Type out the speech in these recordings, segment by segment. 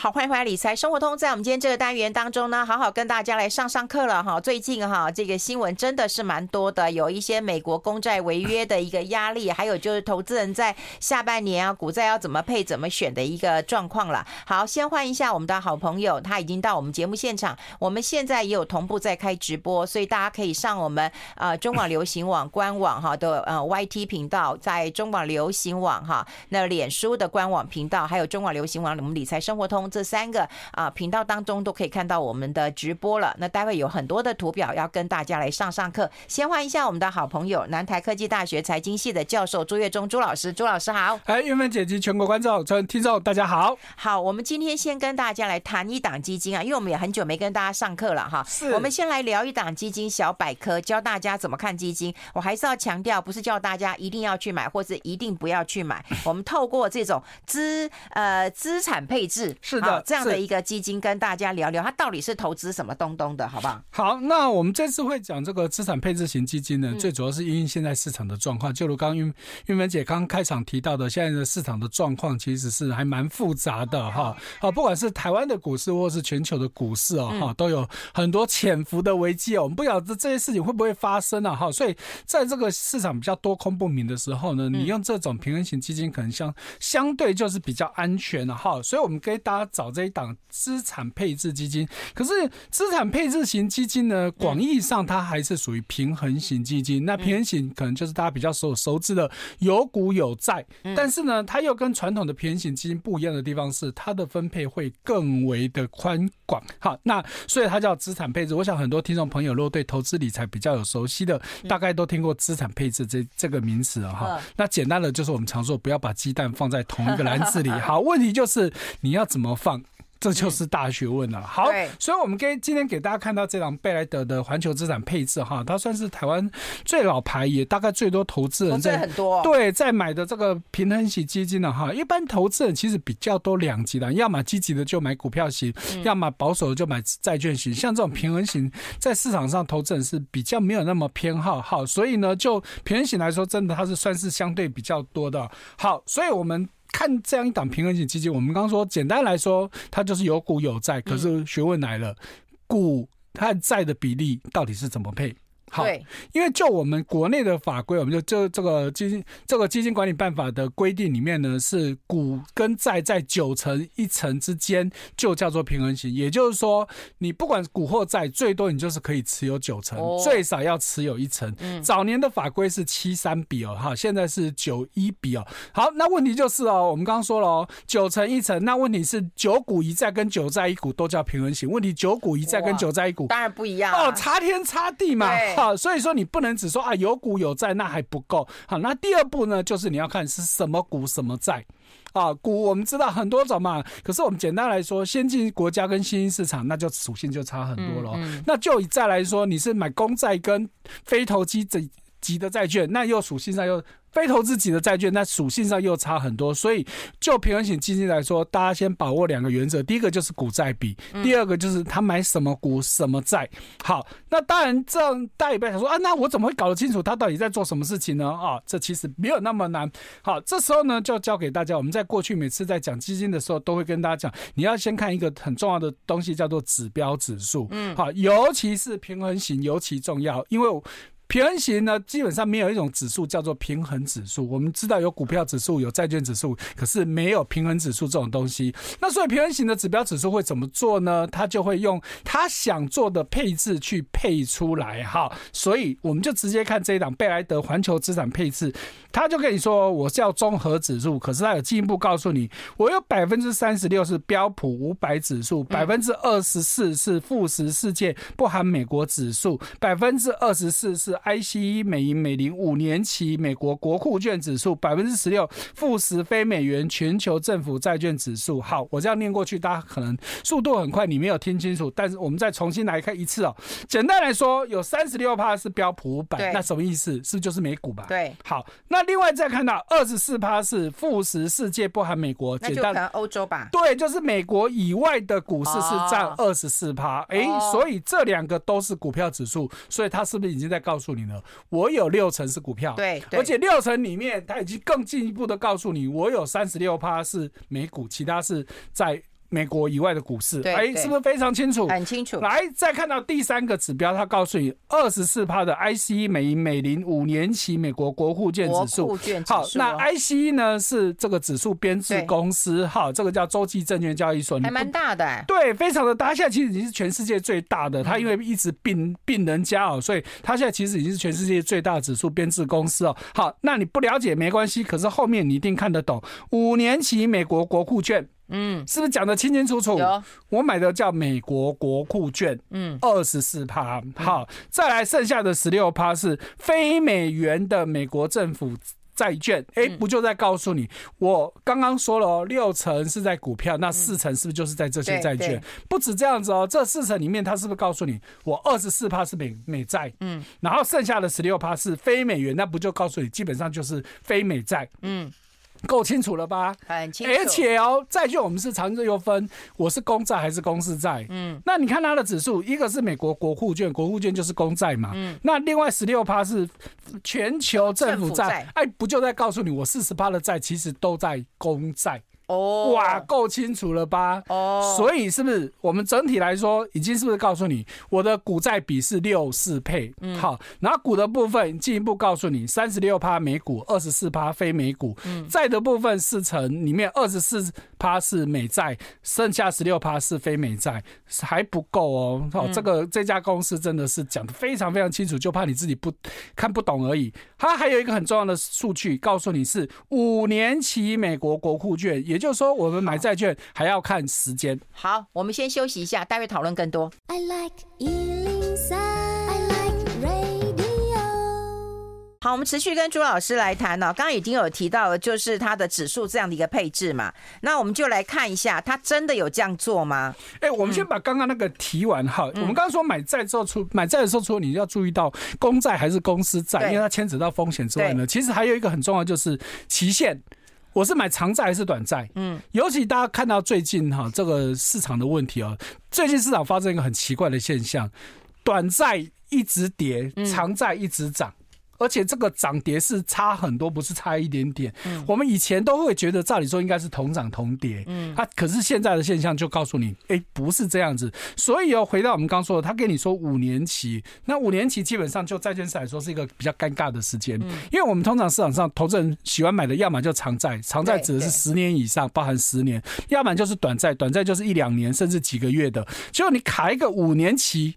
好，欢迎回来理财生活通。在我们今天这个单元当中呢，好好跟大家来上上课了哈。最近哈，这个新闻真的是蛮多的，有一些美国公债违约的一个压力，还有就是投资人在下半年啊，股债要怎么配、怎么选的一个状况了。好，先欢迎一下我们的好朋友，他已经到我们节目现场。我们现在也有同步在开直播，所以大家可以上我们呃中广流行网官网哈的呃 YT 频道，在中广流行网哈那脸书的官网频道，还有中广流行网我们理财生活通。这三个啊频道当中都可以看到我们的直播了。那待会有很多的图表要跟大家来上上课。先欢迎一下我们的好朋友，南台科技大学财经系的教授朱月忠朱老师。朱老师好，哎，玉芬姐及全国观众、全听众大家好。好，我们今天先跟大家来谈一档基金啊，因为我们也很久没跟大家上课了哈。是。我们先来聊一档基金小百科，教大家怎么看基金。我还是要强调，不是叫大家一定要去买，或是一定不要去买。我们透过这种资呃资产配置是。的，这样的一个基金跟大家聊聊，它到底是投资什么东东的，好不好？好，那我们这次会讲这个资产配置型基金呢，最主要是因为现在市场的状况，就如刚玉玉文姐刚开场提到的，现在的市场的状况其实是还蛮复杂的哈。好，不管是台湾的股市或是全球的股市哦，哈，都有很多潜伏的危机哦。我们不晓得这些事情会不会发生啊？哈，所以在这个市场比较多空不明的时候呢，你用这种平衡型基金可能相相对就是比较安全的哈。所以我们给大家。找这一档资产配置基金，可是资产配置型基金呢，广义上它还是属于平衡型基金。那平衡型可能就是大家比较熟熟知的有股有债，但是呢，它又跟传统的平衡型基金不一样的地方是，它的分配会更为的宽广。好，那所以它叫资产配置。我想很多听众朋友如果对投资理财比较有熟悉的，大概都听过资产配置这这个名词了哈。那简单的就是我们常说，不要把鸡蛋放在同一个篮子里。好，问题就是你要怎么放？这就是大学问了。好，所以我们给今天给大家看到这档贝莱德的环球资产配置哈，它算是台湾最老牌，也大概最多投资人在很多对在买的这个平衡型基金的哈。一般投资人其实比较多两级的，要么积极的就买股票型，要么保守的就买债券型。像这种平衡型在市场上投资人是比较没有那么偏好。好，所以呢，就平衡型来说，真的它是算是相对比较多的。好，所以我们。看这样一档平衡型基金，我们刚刚说，简单来说，它就是有股有债。可是学问来了，股和债的比例到底是怎么配？好，因为就我们国内的法规，我们就就这个基金这个基金管理办法的规定里面呢，是股跟债在九成一成之间就叫做平衡型。也就是说，你不管股或债，最多你就是可以持有九成，最少要持有一成。早年的法规是七三比哦，哈，现在是九一比哦。好，那问题就是哦，我们刚刚说了哦，九成一成，那问题是九股一债跟九债一股都叫平衡型。问题九股一债跟九债一股当然不一样哦，差天差地嘛。好，所以说你不能只说啊有股有债，那还不够。好，那第二步呢，就是你要看是什么股什么债。啊，股我们知道很多种嘛，可是我们简单来说，先进国家跟新兴市场，那就属性就差很多了。嗯嗯、那就以债来说，你是买公债跟非投机级的债券，那又属性上又。非投资级的债券，那属性上又差很多，所以就平衡型基金来说，大家先把握两个原则：第一个就是股债比，第二个就是他买什么股什么债。好，那当然这样大家也不要想说啊，那我怎么会搞得清楚他到底在做什么事情呢？啊，这其实没有那么难。好，这时候呢就教给大家，我们在过去每次在讲基金的时候，都会跟大家讲，你要先看一个很重要的东西，叫做指标指数。嗯，好，尤其是平衡型尤其重要，因为。平衡型呢，基本上没有一种指数叫做平衡指数。我们知道有股票指数、有债券指数，可是没有平衡指数这种东西。那所以平衡型的指标指数会怎么做呢？他就会用他想做的配置去配出来哈。所以我们就直接看这一档贝莱德环球资产配置，他就跟你说我是要综合指数，可是他有进一步告诉你，我有百分之三十六是标普五百指数，百分之二十四是富时世界不含美国指数，百分之二十四是。ICE 美银美林五年期美国国库券指数百分之十六，富时非美元全球政府债券指数。好，我这样念过去，大家可能速度很快，你没有听清楚。但是我们再重新来看一次哦。简单来说，有三十六趴是标普五百，那什么意思？是不是就是美股吧？对。好，那另外再看到二十四趴是富时世界不含美国，简单欧洲吧？对，就是美国以外的股市是占二十四趴。哎，所以这两个都是股票指数，所以它是不是已经在告诉？你呢？我有六成是股票，对，而且六成里面，他已经更进一步的告诉你，我有三十六趴是美股，其他是在美国以外的股市，哎，是不是非常清楚？很清楚。来，再看到第三个指标，它告诉你二十四趴的 ICE 美银美林五年期美国国库券指数。好，那 ICE 呢是这个指数编制公司，好，这个叫洲际证券交易所，还蛮大的、欸。对，非常的大。它现在其实已经是全世界最大的。它因为一直并并人家哦，所以它现在其实已经是全世界最大的指数编制公司哦。好，那你不了解没关系，可是后面你一定看得懂。五年期美国国库券。嗯，是不是讲的清清楚楚？有，我买的叫美国国库券，嗯，二十四趴。好，再来剩下的十六趴是非美元的美国政府债券。哎、欸，不就在告诉你，我刚刚说了哦，六成是在股票，那四成是不是就是在这些债券？不止这样子哦，这四成里面，它是不是告诉你，我二十四趴是美美债，嗯，然后剩下的十六趴是非美元，那不就告诉你，基本上就是非美债，嗯。够清楚了吧？很清楚。而且哦，债券我们是长日又分，我是公债还是公司债？嗯，那你看它的指数，一个是美国国库券，国库券就是公债嘛。嗯，那另外十六趴是全球政府债，哎，不就在告诉你，我四十趴的债其实都在公债。哦，oh, 哇，够清楚了吧？哦，oh. 所以是不是我们整体来说，已经是不是告诉你，我的股债比是六四配？嗯，好，然后股的部分进一步告诉你，三十六趴美股，二十四趴非美股。嗯，债的部分四成里面二十四趴是美债，剩下十六趴是非美债，还不够哦。好，这个这家公司真的是讲的非常非常清楚，就怕你自己不看不懂而已。它还有一个很重要的数据，告诉你是五年期美国国库券也。也就是说，我们买债券还要看时间。好，我们先休息一下，待会讨论更多。I like 103, I like radio。好，我们持续跟朱老师来谈呢。刚刚已经有提到了，就是它的指数这样的一个配置嘛。那我们就来看一下，它真的有这样做吗？哎、欸，我们先把刚刚那个提完哈。嗯、我们刚刚说买债之后出买债的时候，除了你要注意到公债还是公司债，因为它牵扯到风险之外呢，其实还有一个很重要就是期限。我是买长债还是短债？嗯，尤其大家看到最近哈这个市场的问题啊，最近市场发生一个很奇怪的现象，短债一直跌，长债一直涨。而且这个涨跌是差很多，不是差一点点。嗯，我们以前都会觉得，照理说应该是同涨同跌。嗯，它可是现在的现象就告诉你，哎，不是这样子。所以哦，回到我们刚说的，他跟你说五年期，那五年期基本上就债券市来说是一个比较尴尬的时间，因为我们通常市场上投资人喜欢买的，要么就长债，长债指的是十年以上，包含十年；要么就是短债，短债就是一两年甚至几个月的。就你卡一个五年期。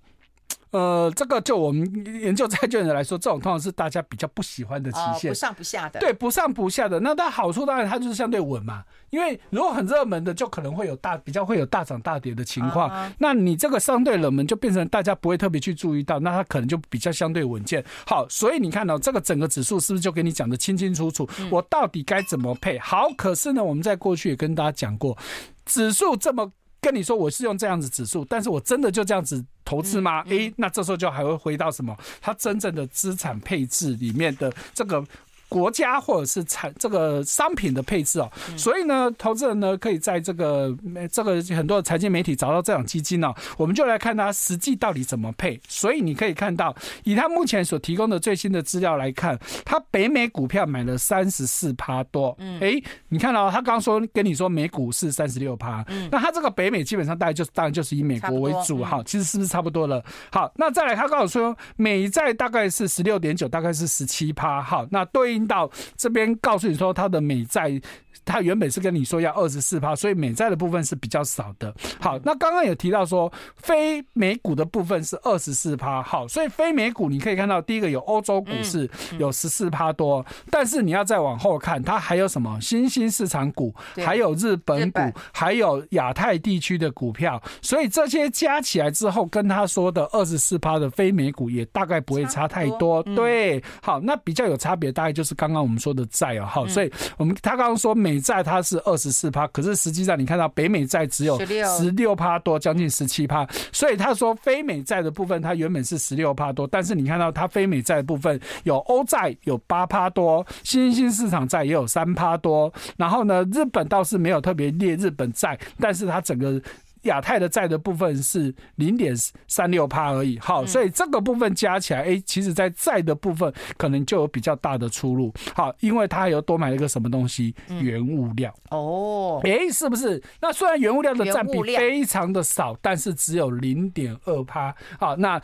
呃，这个就我们研究债券的来说，这种通常是大家比较不喜欢的期限，不上不下的。对，不上不下的。那它好处当然它就是相对稳嘛，因为如果很热门的，就可能会有大比较会有大涨大跌的情况。那你这个相对冷门，就变成大家不会特别去注意到，那它可能就比较相对稳健。好，所以你看到这个整个指数是不是就给你讲的清清楚楚？我到底该怎么配？好，可是呢，我们在过去也跟大家讲过，指数这么。跟你说我是用这样子指数，但是我真的就这样子投资吗？诶、嗯嗯欸，那这时候就还会回到什么？它真正的资产配置里面的这个。国家或者是产这个商品的配置哦，所以呢，投资人呢可以在这个这个很多的财经媒体找到这种基金哦，我们就来看它实际到底怎么配。所以你可以看到，以他目前所提供的最新的资料来看，他北美股票买了三十四趴多。嗯，哎，你看到他刚刚说跟你说美股是三十六趴，嗯，那他这个北美基本上大概就是当然就是以美国为主哈，其实是不是差不多了？好，那再来他告诉说美债大概是十六点九，大概是十七趴。好，那对应。听到这边告诉你说，它的美债，它原本是跟你说要二十四趴，所以美债的部分是比较少的。好，那刚刚有提到说，非美股的部分是二十四趴。好，所以非美股你可以看到，第一个有欧洲股市有十四趴多，但是你要再往后看，它还有什么新兴市场股，还有日本股，还有亚太地区的股票，所以这些加起来之后，跟他说的二十四趴的非美股也大概不会差太多。对，好，那比较有差别大概就是。刚刚我们说的债啊，好，所以我们他刚刚说美债它是二十四趴，可是实际上你看到北美债只有十六趴多，将近十七趴，所以他说非美债的部分它原本是十六趴多，但是你看到它非美债的部分有欧债有八趴多，新兴市场债也有三趴多，然后呢，日本倒是没有特别列日本债，但是它整个。亚太的债的部分是零点三六趴而已。好，所以这个部分加起来，哎，其实在债的部分可能就有比较大的出入。好，因为它有多买了一个什么东西，原物料。哦，哎，是不是？那虽然原物料的占比非常的少，但是只有零点二趴。好，那。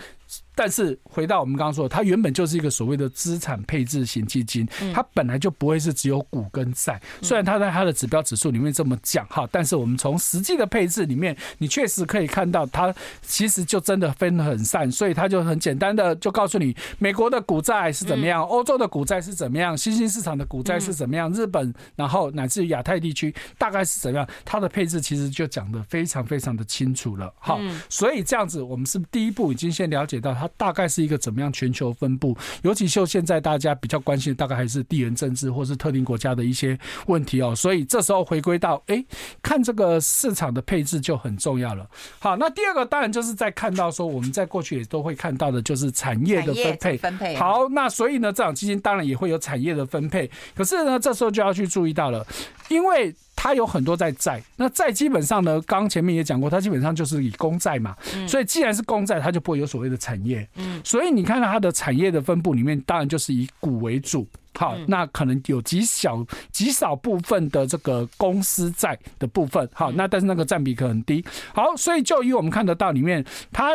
但是回到我们刚刚说的，它原本就是一个所谓的资产配置型基金，它本来就不会是只有股跟债。虽然它在它的指标指数里面这么讲哈，但是我们从实际的配置里面，你确实可以看到它其实就真的分得很散。所以它就很简单的就告诉你，美国的股债是怎么样，欧洲的股债是怎么样，新兴市场的股债是怎么样，日本然后乃至于亚太地区大概是怎么样，它的配置其实就讲的非常非常的清楚了。哈，所以这样子我们是第一步已经先了解到它。大概是一个怎么样全球分布？尤其就现在大家比较关心的，大概还是地缘政治或是特定国家的一些问题哦。所以这时候回归到，哎，看这个市场的配置就很重要了。好，那第二个当然就是在看到说，我们在过去也都会看到的，就是产业的分配。分配。好，那所以呢，这场基金当然也会有产业的分配。可是呢，这时候就要去注意到了，因为。它有很多在债，那债基本上呢，刚前面也讲过，它基本上就是以公债嘛，所以既然是公债，它就不会有所谓的产业，嗯，所以你看到它的产业的分布里面，当然就是以股为主，好，那可能有极小极少部分的这个公司债的部分，好，那但是那个占比可很低，好，所以就以我们看得到里面，它。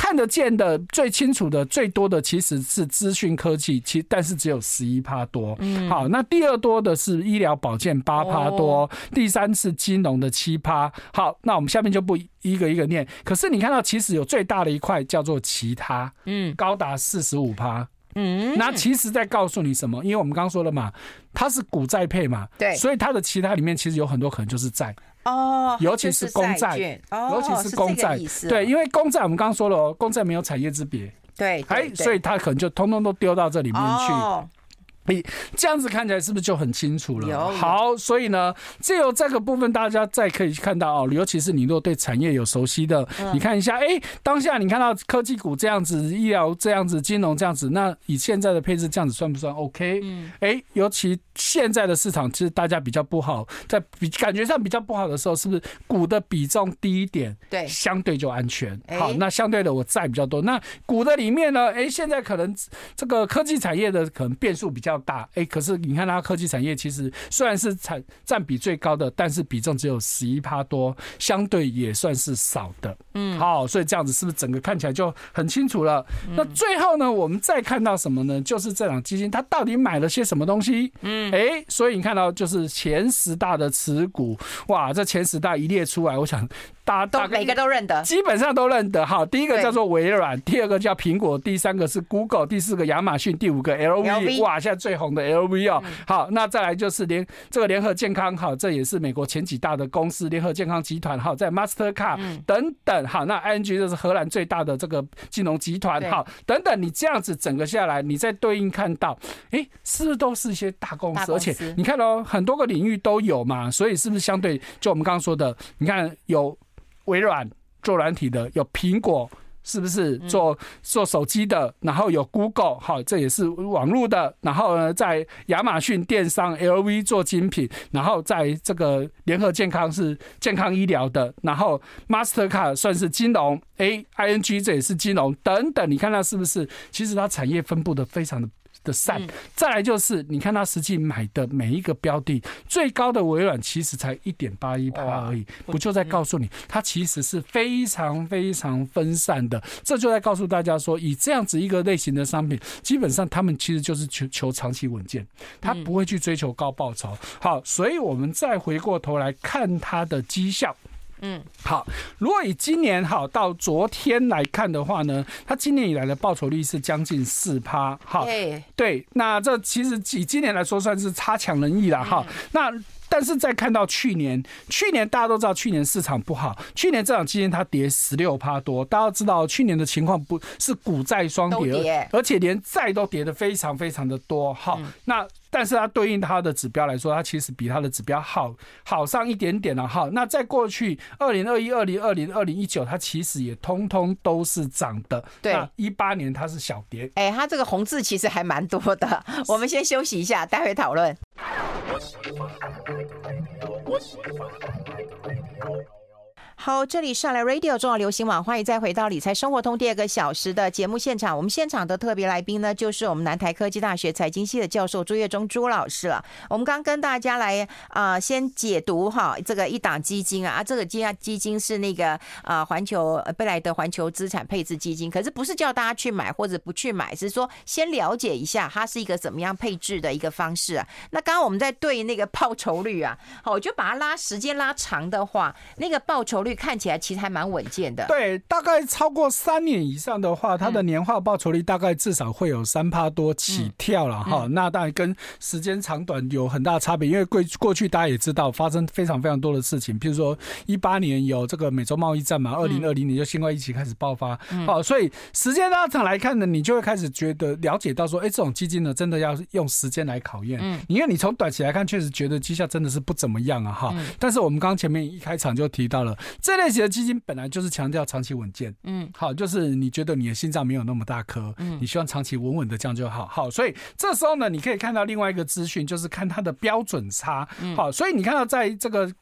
看得见的最清楚的最多的其实是资讯科技，其但是只有十一趴多。嗯好，那第二多的是医疗保健八趴多，第三是金融的七趴。好，那我们下面就不一个一个念。可是你看到其实有最大的一块叫做其他，嗯，高达四十五趴。嗯，那其实在告诉你什么？因为我们刚刚说了嘛，它是股债配嘛，对，所以它的其他里面其实有很多可能就是债。哦，尤其是公债，尤其是公债，对，因为公债我们刚刚说了哦，公债没有产业之别，对，哎，所以它可能就通通都丢到这里面去。你这样子看起来是不是就很清楚了？好，所以呢，借由这个部分，大家再可以看到哦，尤其是你如果对产业有熟悉的，你看一下，哎，当下你看到科技股这样子，医疗这样子，金融这样子，那以现在的配置这样子算不算 OK？嗯，哎，尤其现在的市场其实大家比较不好，在比感觉上比较不好的时候，是不是股的比重低一点？对，相对就安全。好，那相对的我债比较多，那股的里面呢？哎，现在可能这个科技产业的可能变数比较大，哎，可是你看它科技产业其实虽然是产占比最高的，但是比重只有十一趴多，相对也算是少的。嗯，好，所以这样子是不是整个看起来就很清楚了？那最后呢，我们再看到什么呢？就是这档基金它到底买了些什么东西？嗯，哎，所以你看到就是前十大的持股，哇，这前十大一列出来，我想。大都每个都认得，基本上都认得。好，第一个叫做微软，第二个叫苹果，第三个是 Google，第四个亚马逊，第五个 LV。哇，现在最红的 LV 哦。好，那再来就是联这个联合健康，好，这也是美国前几大的公司，联合健康集团。好，在 Mastercard 等等。好，那 ING 就是荷兰最大的这个金融集团。好，等等，你这样子整个下来，你再对应看到，哎，是不是都是一些大公司？而且你看哦，很多个领域都有嘛，所以是不是相对就我们刚刚说的，你看有。微软做软体的，有苹果，是不是做做手机的？然后有 Google，好，这也是网络的。然后呢，在亚马逊电商，LV 做精品，然后在这个联合健康是健康医疗的，然后 Mastercard 算是金融，A，ING 这也是金融等等。你看它是不是？其实它产业分布的非常的。的善，再来就是你看他实际买的每一个标的，最高的微软其实才一点八一趴而已，不就在告诉你，它其实是非常非常分散的。这就在告诉大家说，以这样子一个类型的商品，基本上他们其实就是求求长期稳健，他不会去追求高报酬。好，所以我们再回过头来看它的绩效。嗯，好。如果以今年好到昨天来看的话呢，它今年以来的报酬率是将近四趴。好，对，那这其实以今年来说算是差强人意了。哈，那但是再看到去年，去年大家都知道去年市场不好，去年这场基金它跌十六趴多。大家知道去年的情况不是股债双跌，而且连债都跌得非常非常的多。好，那。但是它对应它的指标来说，它其实比它的指标好好上一点点了哈。那在过去二零二一、二零二零、二零一九，它其实也通通都是涨的。对，一八年它是小跌。哎，它这个红字其实还蛮多的。我们先休息一下，待会讨论。好，这里上来 Radio 中广流行网，欢迎再回到理财生活通第二个小时的节目现场。我们现场的特别来宾呢，就是我们南台科技大学财经系的教授朱岳忠朱老师了。我们刚跟大家来啊、先解读哈这个一档基金啊，啊这个基基金是那个啊环球贝莱德环球资产配置基金，可是不是叫大家去买或者不去买，是说先了解一下它是一个怎么样配置的一个方式啊。那刚刚我们在对那个报酬率啊，好，我就把它拉时间拉长的话，那个报酬率。看起来其实还蛮稳健的。对，大概超过三年以上的话，它的年化报酬率大概至少会有三趴多起跳了哈。那当然跟时间长短有很大差别，因为过过去大家也知道发生非常非常多的事情，譬如说一八年有这个美洲贸易战嘛，二零二零年就新冠疫情开始爆发，好，所以时间拉长来看呢，你就会开始觉得了解到说，哎，这种基金呢，真的要用时间来考验。嗯，因为你从短期来看，确实觉得绩效真的是不怎么样啊哈。但是我们刚刚前面一开场就提到了。这类型的基金本来就是强调长期稳健，嗯，好，就是你觉得你的心脏没有那么大颗，嗯，你希望长期稳稳的这样就好，好，所以这时候呢，你可以看到另外一个资讯，就是看它的标准差，好，所以你看到在这个。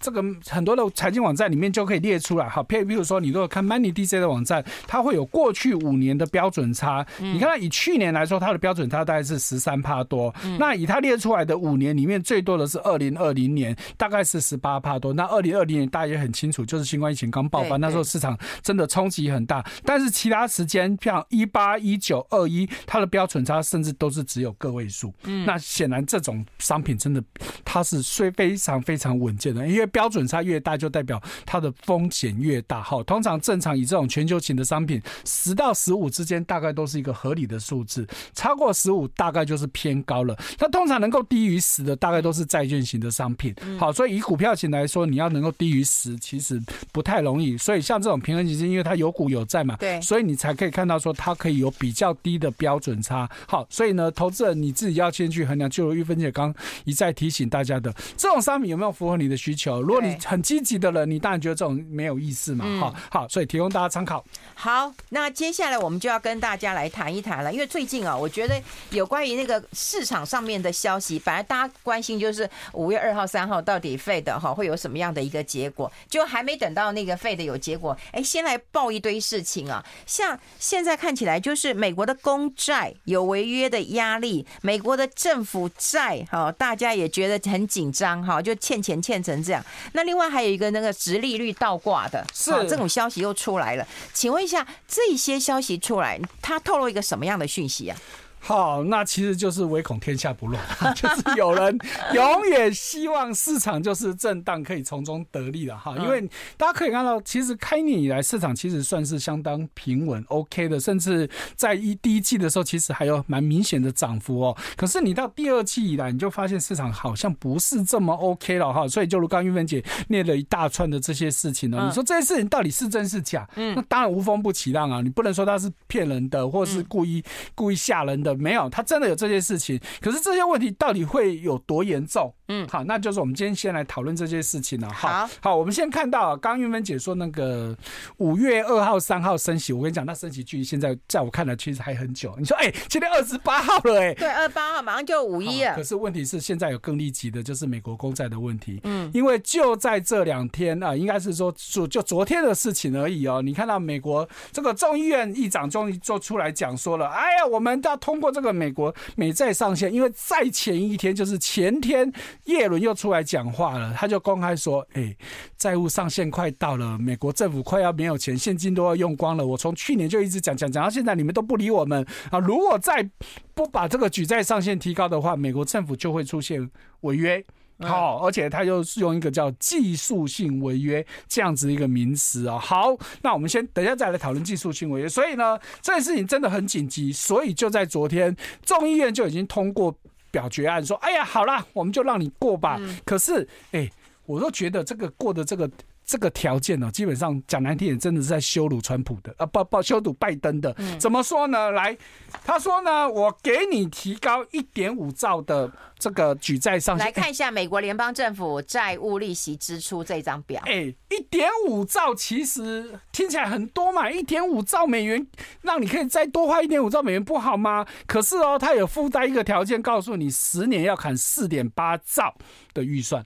这个很多的财经网站里面就可以列出来，哈，譬如说你如果看 Money DJ 的网站，它会有过去五年的标准差。你看，以去年来说，它的标准差大概是十三帕多。那以它列出来的五年里面，最多的是二零二零年，大概是十八帕多。那二零二零年大家也很清楚，就是新冠疫情刚爆发，那时候市场真的冲击很大。但是其他时间像一八、一九、二一，它的标准差甚至都是只有个位数。嗯那显然这种商品真的它是虽非常非常稳健的，因为。标准差越大，就代表它的风险越大。好，通常正常以这种全球型的商品，十到十五之间大概都是一个合理的数字，超过十五大概就是偏高了。那通常能够低于十的，大概都是债券型的商品。好，所以以股票型来说，你要能够低于十，其实不太容易。所以像这种平衡基金，因为它有股有债嘛，对，所以你才可以看到说它可以有比较低的标准差。好，所以呢，投资人你自己要先去衡量。就如玉芬姐刚一再提醒大家的，这种商品有没有符合你的需求？如果你很积极的人，你当然觉得这种没有意思嘛，好、嗯，好，所以提供大家参考。好，那接下来我们就要跟大家来谈一谈了，因为最近啊，我觉得有关于那个市场上面的消息，本来大家关心就是五月二号、三号到底 Fed 哈会有什么样的一个结果，就还没等到那个 Fed 有结果，哎，先来报一堆事情啊，像现在看起来就是美国的公债有违约的压力，美国的政府债哈，大家也觉得很紧张哈，就欠钱欠成这样，那另外还有一个那个直利率倒挂的，是啊这种消息又出来了，请问一下，这些消息出来，它透露一个什么样的讯息啊？好，那其实就是唯恐天下不乱，就是有人永远希望市场就是震荡，可以从中得利了哈。因为大家可以看到，其实开年以来市场其实算是相当平稳，OK 的，甚至在一第一季的时候，其实还有蛮明显的涨幅哦。可是你到第二季以来，你就发现市场好像不是这么 OK 了哈。所以就如刚玉芬姐念了一大串的这些事情呢，你说这些事情到底是真是假？嗯，那当然无风不起浪啊，你不能说它是骗人的，或是故意故意吓人的。没有，他真的有这些事情。可是这些问题到底会有多严重？嗯，好，那就是我们今天先来讨论这些事情了。好，好，我们先看到刚玉芬姐说那个五月二号、三号升息，我跟你讲，那升息距离现在在我看来其实还很久。你说，哎，今天二十八号了，哎，对，二十八号马上就五一了。可是问题是，现在有更立即的，就是美国公债的问题。嗯，因为就在这两天啊，应该是说就就昨天的事情而已哦。你看到美国这个众议院议长终于做出来讲说了，哎呀，我们要通通过。这个美国美债上限，因为在前一天就是前天，耶伦又出来讲话了，他就公开说：“哎，债务上限快到了，美国政府快要没有钱，现金都要用光了。我从去年就一直讲讲讲到现在，你们都不理我们啊！如果再不把这个举债上限提高的话，美国政府就会出现违约。”好，而且他又是用一个叫技术性违约这样子一个名词啊。好，那我们先等一下再来讨论技术性违约。所以呢，这件事情真的很紧急，所以就在昨天，众议院就已经通过表决案，说：“哎呀，好啦，我们就让你过吧。”可是，哎，我都觉得这个过的这个。这个条件呢，基本上讲难听点，真的是在羞辱川普的啊，不不，羞辱拜登的。怎么说呢？来，他说呢，我给你提高一点五兆的这个举债上限。来看一下美国联邦政府债务利息支出这张表。哎，一点五兆其实听起来很多嘛，一点五兆美元，让你可以再多花一点五兆美元，不好吗？可是哦，他有附带一个条件，告诉你十年要砍四点八兆的预算。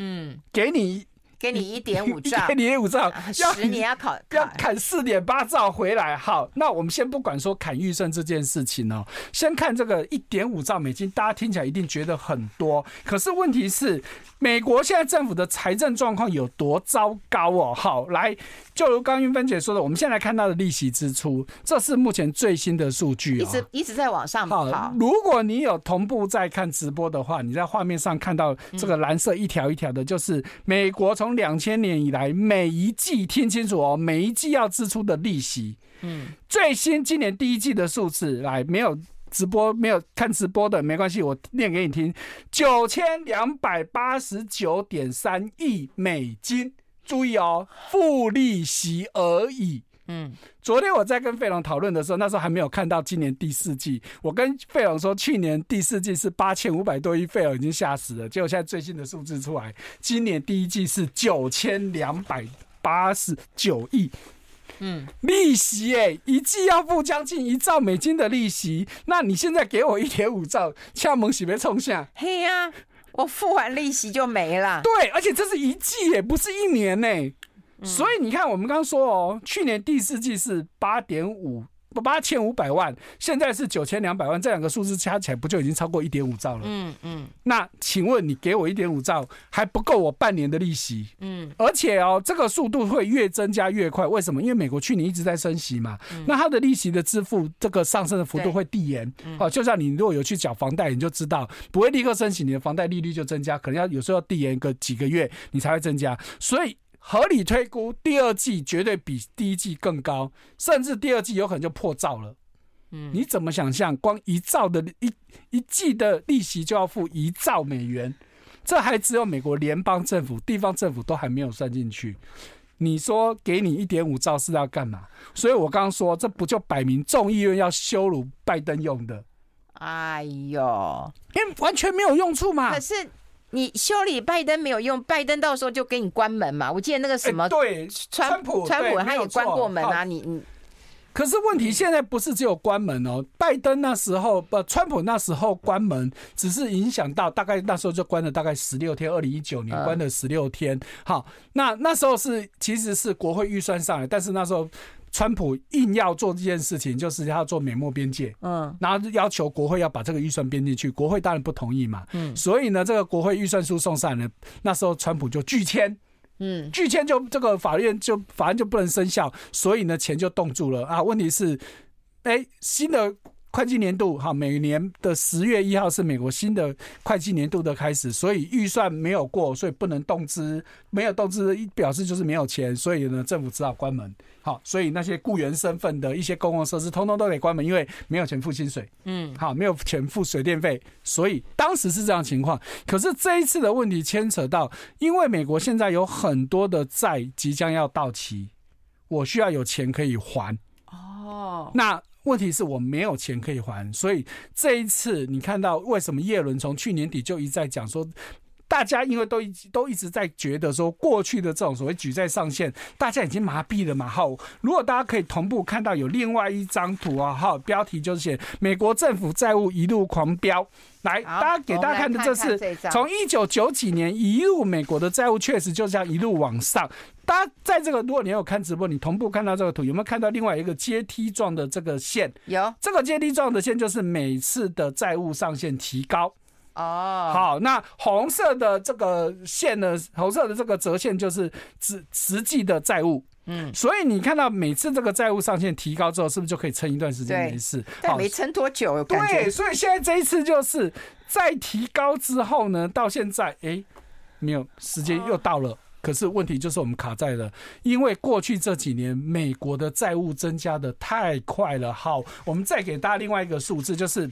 嗯，给你。给你一点五兆，给你一点五兆，要十年要考要砍四点八兆回来。好，那我们先不管说砍预算这件事情哦，先看这个一点五兆美金，大家听起来一定觉得很多，可是问题是，美国现在政府的财政状况有多糟糕哦？好，来，就如刚云芬姐说的，我们现在看到的利息支出，这是目前最新的数据，一直一直在往上跑。好，如果你有同步在看直播的话，你在画面上看到这个蓝色一条一条的，就是美国从两千年以来每一季，听清楚哦，每一季要支出的利息。嗯，最新今年第一季的数字，来，没有直播没有看直播的没关系，我念给你听，九千两百八十九点三亿美金，注意哦，付利息而已。嗯，昨天我在跟费龙讨论的时候，那时候还没有看到今年第四季。我跟费龙说，去年第四季是八千五百多亿，费龙已经吓死了。结果现在最新的数字出来，今年第一季是九千两百八十九亿。嗯，利息哎、欸，一季要付将近一兆美金的利息。那你现在给我一点五兆，敲门喜没冲下？嘿呀、啊，我付完利息就没了。对，而且这是一季也，不是一年呢、欸。所以你看，我们刚刚说哦，去年第四季是八点五八千五百万，现在是九千两百万，这两个数字加起来不就已经超过一点五兆了？嗯嗯。那请问你给我一点五兆还不够我半年的利息？嗯。而且哦，这个速度会越增加越快，为什么？因为美国去年一直在升息嘛，那它的利息的支付这个上升的幅度会递延。好，就像你如果有去缴房贷，你就知道不会立刻升息，你的房贷利率就增加，可能要有时候要递延个几个月，你才会增加。所以。合理推估，第二季绝对比第一季更高，甚至第二季有可能就破兆了。嗯，你怎么想象？光一兆的一一季的利息就要付一兆美元，这还只有美国联邦政府、地方政府都还没有算进去。你说给你一点五兆是要干嘛？所以我刚刚说，这不就摆明众议院要羞辱拜登用的？哎呦，因为完全没有用处嘛。可是。你修理拜登没有用，拜登到时候就给你关门嘛。我记得那个什么，欸、对，川普，川普他也关过门啊。你你，可是问题现在不是只有关门哦。拜登那时候不，川普那时候关门，只是影响到大概那时候就关了大概十六天。二零一九年关了十六天。好，那那时候是其实是国会预算上来，但是那时候。川普硬要做这件事情，就是要做美墨边界，嗯，然后要求国会要把这个预算编进去，国会当然不同意嘛，嗯，所以呢，这个国会预算书送上来，那时候川普就拒签，嗯，拒签就这个法院就法案就不能生效，所以呢，钱就冻住了。啊。问题是，哎，新的。会计年度哈，每年的十月一号是美国新的会计年度的开始，所以预算没有过，所以不能动资，没有动资表示就是没有钱，所以呢，政府只好关门。好，所以那些雇员身份的一些公共设施，通通都得关门，因为没有钱付薪水。嗯，好，没有钱付水电费，所以当时是这样情况。可是这一次的问题牵扯到，因为美国现在有很多的债即将要到期，我需要有钱可以还。哦，那。问题是我没有钱可以还，所以这一次你看到为什么叶伦从去年底就一再讲说，大家因为都一都一直在觉得说，过去的这种所谓举债上限，大家已经麻痹了嘛。好，如果大家可以同步看到有另外一张图啊，好，标题就是写美国政府债务一路狂飙。来，大家给大家看的这是从一九九几年一路美国的债务确实就这样一路往上。大家在这个，如果你有看直播，你同步看到这个图，有没有看到另外一个阶梯状的这个线？有，这个阶梯状的线就是每次的债务上限提高。哦，好，那红色的这个线呢？红色的这个折线就是实实际的债务。嗯，所以你看到每次这个债务上限提高之后，是不是就可以撑一段时间没事？但没撑多久，对，所以现在这一次就是在提高之后呢，到现在哎、欸，没有时间又到了，可是问题就是我们卡在了，因为过去这几年美国的债务增加的太快了。好，我们再给大家另外一个数字，就是。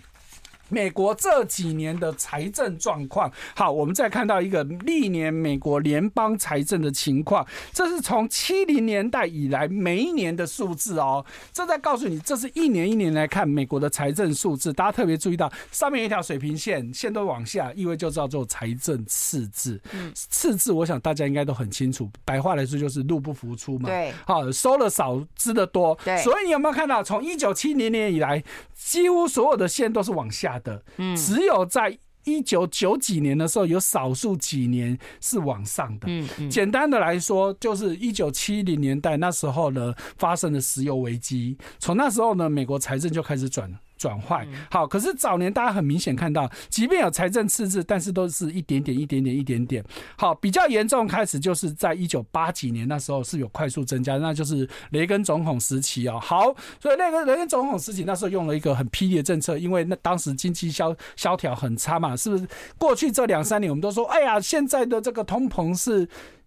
美国这几年的财政状况，好，我们再看到一个历年美国联邦财政的情况，这是从七零年代以来每一年的数字哦。这在告诉你，这是一年一年来看美国的财政数字。大家特别注意到上面一条水平线，线都往下，意味就叫做财政赤字。嗯，赤字，我想大家应该都很清楚，白话来说就是入不敷出嘛。对，好，收了少，支的多。对，所以你有没有看到，从一九七零年以来，几乎所有的线都是往下的。的，嗯，只有在一九九几年的时候，有少数几年是往上的。嗯嗯，简单的来说，就是一九七零年代那时候呢，发生了石油危机，从那时候呢，美国财政就开始转。转换好，可是早年大家很明显看到，即便有财政赤字，但是都是一点点、一点点、一点点。好，比较严重开始就是在一九八几年那时候是有快速增加，那就是雷根总统时期哦。好，所以那个雷根总统时期那时候用了一个很霹雳的政策，因为那当时经济萧萧条很差嘛，是不是？过去这两三年我们都说，哎呀，现在的这个通膨是。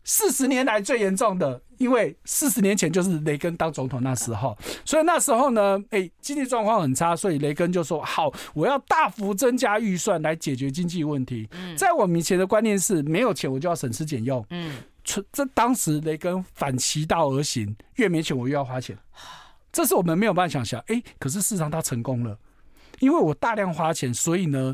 四十年来最严重的，因为四十年前就是雷根当总统那时候，所以那时候呢，哎，经济状况很差，所以雷根就说：“好，我要大幅增加预算来解决经济问题。”在我们以前的观念是，没有钱我就要省吃俭用。嗯，这当时雷根反其道而行，越没钱我越要花钱，这是我们没有办法想象。哎，可是事实上他成功了，因为我大量花钱，所以呢。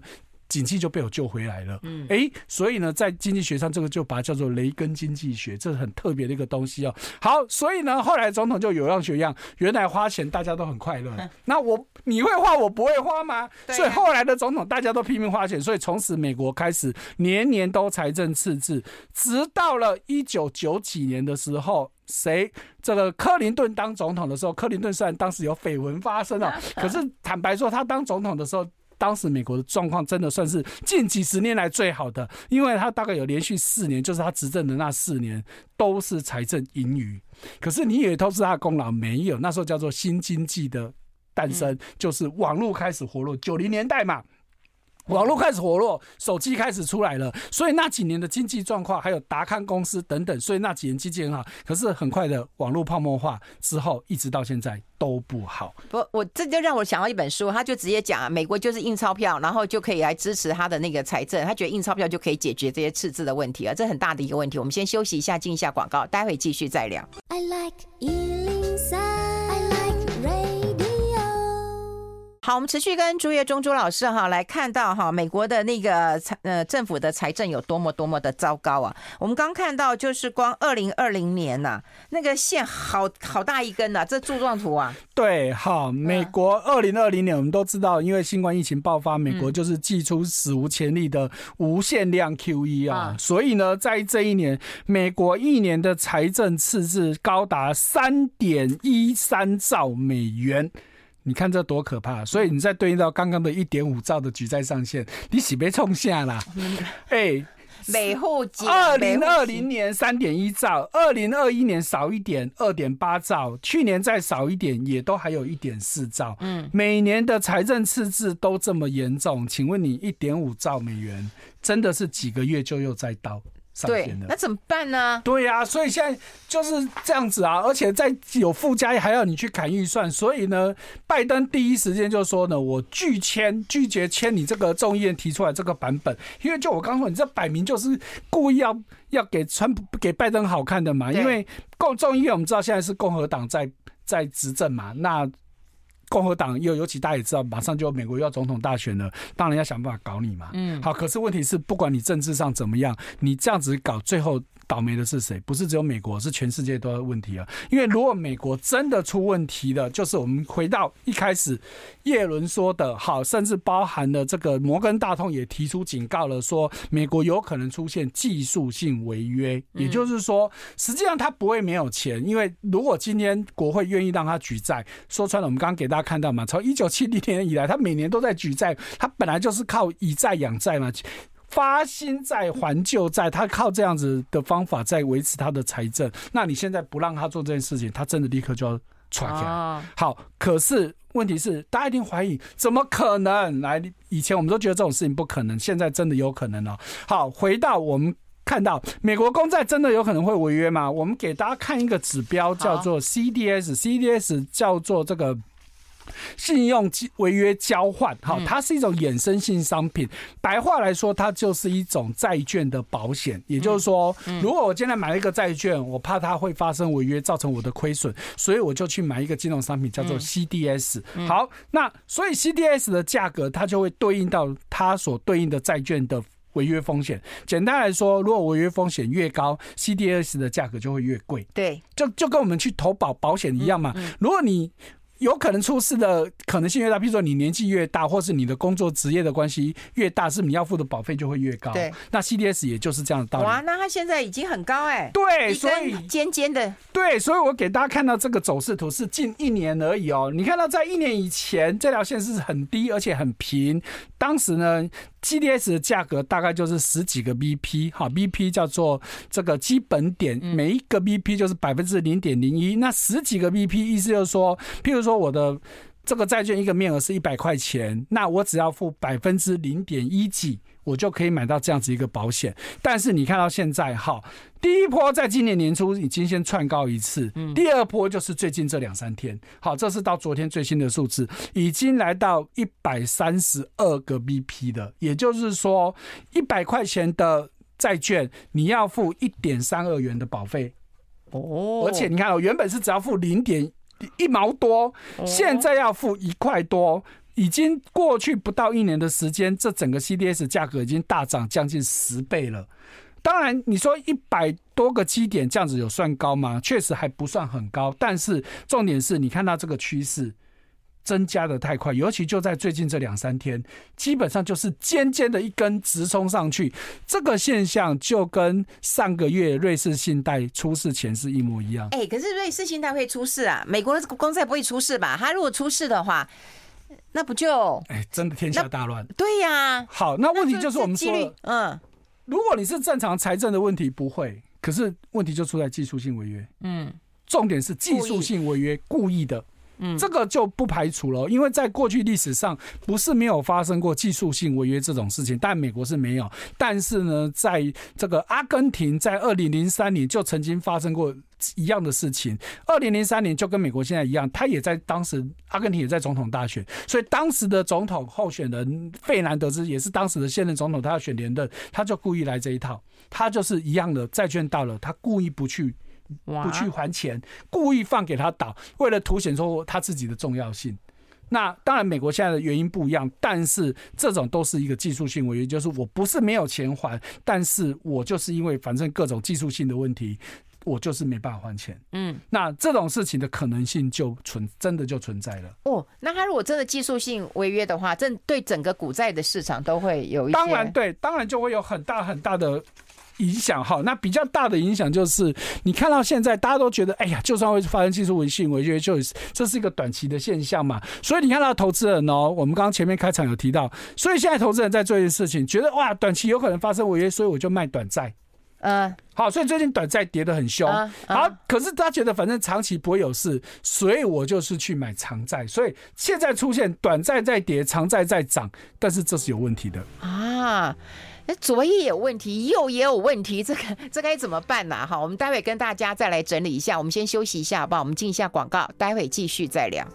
景气就被我救回来了，嗯，哎，所以呢，在经济学上，这个就把它叫做雷根经济学，这是很特别的一个东西哦。好，所以呢，后来总统就有样学样，原来花钱大家都很快乐，那我你会花，我不会花吗？所以后来的总统大家都拼命花钱，所以从此美国开始年年都财政赤字，直到了一九九几年的时候，谁这个克林顿当总统的时候，克林顿虽然当时有绯闻发生了，可是坦白说，他当总统的时候。当时美国的状况真的算是近几十年来最好的，因为他大概有连续四年，就是他执政的那四年都是财政盈余。可是你以为都是他的功劳？没有，那时候叫做新经济的诞生，就是网络开始活络，九零年代嘛。网络开始活络，手机开始出来了，所以那几年的经济状况，还有达康公司等等，所以那几年经济很好。可是很快的网络泡沫化之后，一直到现在都不好。不，我这就让我想到一本书，他就直接讲啊，美国就是印钞票，然后就可以来支持他的那个财政，他觉得印钞票就可以解决这些赤字的问题啊，这很大的一个问题。我们先休息一下，进一下广告，待会继续再聊。I like 好，我们持续跟朱岳忠朱老师哈来看到哈美国的那个财呃政府的财政有多么多么的糟糕啊！我们刚看到就是光二零二零年呐、啊，那个线好好大一根呐、啊，这柱状图啊。对，好，美国二零二零年我们都知道，因为新冠疫情爆发，美国就是祭出史无前例的无限量 QE 啊，所以呢，在这一年，美国一年的财政赤字高达三点一三兆美元。你看这多可怕！所以你再对应到刚刚的一点五兆的举债上限，你喜被冲下啦？哎，每户二零二零年三点一兆，二零二一年少一点二点八兆，去年再少一点也都还有一点四兆。嗯，每年的财政赤字都这么严重，请问你一点五兆美元真的是几个月就又再到？对，那怎么办呢？对呀、啊，所以现在就是这样子啊，而且在有附加还要你去砍预算，所以呢，拜登第一时间就说呢，我拒签，拒绝签你这个众议院提出来这个版本，因为就我刚说，你这摆明就是故意要要给川普给拜登好看的嘛，因为共众议院我们知道现在是共和党在在执政嘛，那。共和党又尤其大家也知道，马上就美国又要总统大选了，当然要想办法搞你嘛。嗯，好，可是问题是，不管你政治上怎么样，你这样子搞，最后。倒霉的是谁？不是只有美国，是全世界都有问题啊！因为如果美国真的出问题了，就是我们回到一开始叶伦说的，好，甚至包含了这个摩根大通也提出警告了，说美国有可能出现技术性违约，也就是说，实际上他不会没有钱，因为如果今天国会愿意让他举债，说穿了，我们刚刚给大家看到嘛，从一九七零年以来，他每年都在举债，他本来就是靠以债养债嘛。发新债还旧债，他靠这样子的方法在维持他的财政。那你现在不让他做这件事情，他真的立刻就要垮起来。好，可是问题是，大家一定怀疑，怎么可能？来，以前我们都觉得这种事情不可能，现在真的有可能了。好，回到我们看到美国公债真的有可能会违约吗？我们给大家看一个指标，叫做 CDS，CDS 叫做这个。信用违约交换，哈，它是一种衍生性商品。白话来说，它就是一种债券的保险。也就是说，如果我今天买了一个债券，我怕它会发生违约，造成我的亏损，所以我就去买一个金融商品，叫做 CDS。好，那所以 CDS 的价格，它就会对应到它所对应的债券的违约风险。简单来说，如果违约风险越高，CDS 的价格就会越贵。对，就就跟我们去投保保险一样嘛。如果你有可能出事的可能性越大。比如说你年纪越大，或是你的工作职业的关系越大，是你要付的保费就会越高。对，那 CDS 也就是这样的道理。哇，那它现在已经很高哎、欸。对，所以尖尖的。对，所以我给大家看到这个走势图是近一年而已哦。你看到在一年以前，这条线是很低而且很平。当时呢，CDS 的价格大概就是十几个 BP，哈，BP 叫做这个基本点，每一个 BP 就是百分之零点零一。那十几个 BP 意思就是说，譬如说我的这个债券一个面额是一百块钱，那我只要付百分之零点一几。我就可以买到这样子一个保险，但是你看到现在，好，第一波在今年年初已经先窜高一次，第二波就是最近这两三天，好，这是到昨天最新的数字，已经来到一百三十二个 BP 的，也就是说，一百块钱的债券你要付一点三二元的保费，哦，而且你看哦，原本是只要付零点一毛多，现在要付一块多。已经过去不到一年的时间，这整个 CDS 价格已经大涨将近十倍了。当然，你说一百多个基点这样子有算高吗？确实还不算很高，但是重点是你看到这个趋势增加的太快，尤其就在最近这两三天，基本上就是尖尖的一根直冲上去。这个现象就跟上个月瑞士信贷出事前是一模一样。哎，可是瑞士信贷会出事啊？美国的公债不会出事吧？它如果出事的话。那不就哎，真的天下大乱。对呀、啊，好，那问题就是我们说，嗯，如果你是正常财政的问题，不会。可是问题就出在技术性违约，嗯，重点是技术性违约，故意的。嗯，这个就不排除了，因为在过去历史上不是没有发生过技术性违约这种事情，但美国是没有。但是呢，在这个阿根廷，在二零零三年就曾经发生过一样的事情。二零零三年就跟美国现在一样，他也在当时阿根廷也在总统大选，所以当时的总统候选人费南德斯也是当时的现任总统，他要选连任，他就故意来这一套，他就是一样的债券到了，他故意不去。不去还钱，故意放给他倒，为了凸显出他自己的重要性。那当然，美国现在的原因不一样，但是这种都是一个技术性违约，就是我不是没有钱还，但是我就是因为反正各种技术性的问题，我就是没办法还钱。嗯，那这种事情的可能性就存，真的就存在了。哦，那他如果真的技术性违约的话，这对整个股债的市场都会有一些。当然对，当然就会有很大很大的。影响哈，那比较大的影响就是，你看到现在大家都觉得，哎呀，就算会发生技术性违约，就这是一个短期的现象嘛。所以你看到投资人哦，我们刚刚前面开场有提到，所以现在投资人在做一件事情，觉得哇，短期有可能发生违约，所以我就卖短债。嗯，好，所以最近短债跌得很凶。好，可是他觉得反正长期不会有事，所以我就是去买长债。所以现在出现短债在跌，长债在涨，但是这是有问题的啊。那左也有问题，右也有问题，这个这该怎么办呢？哈，我们待会跟大家再来整理一下。我们先休息一下，好不好？我们进一下广告，待会继续再聊。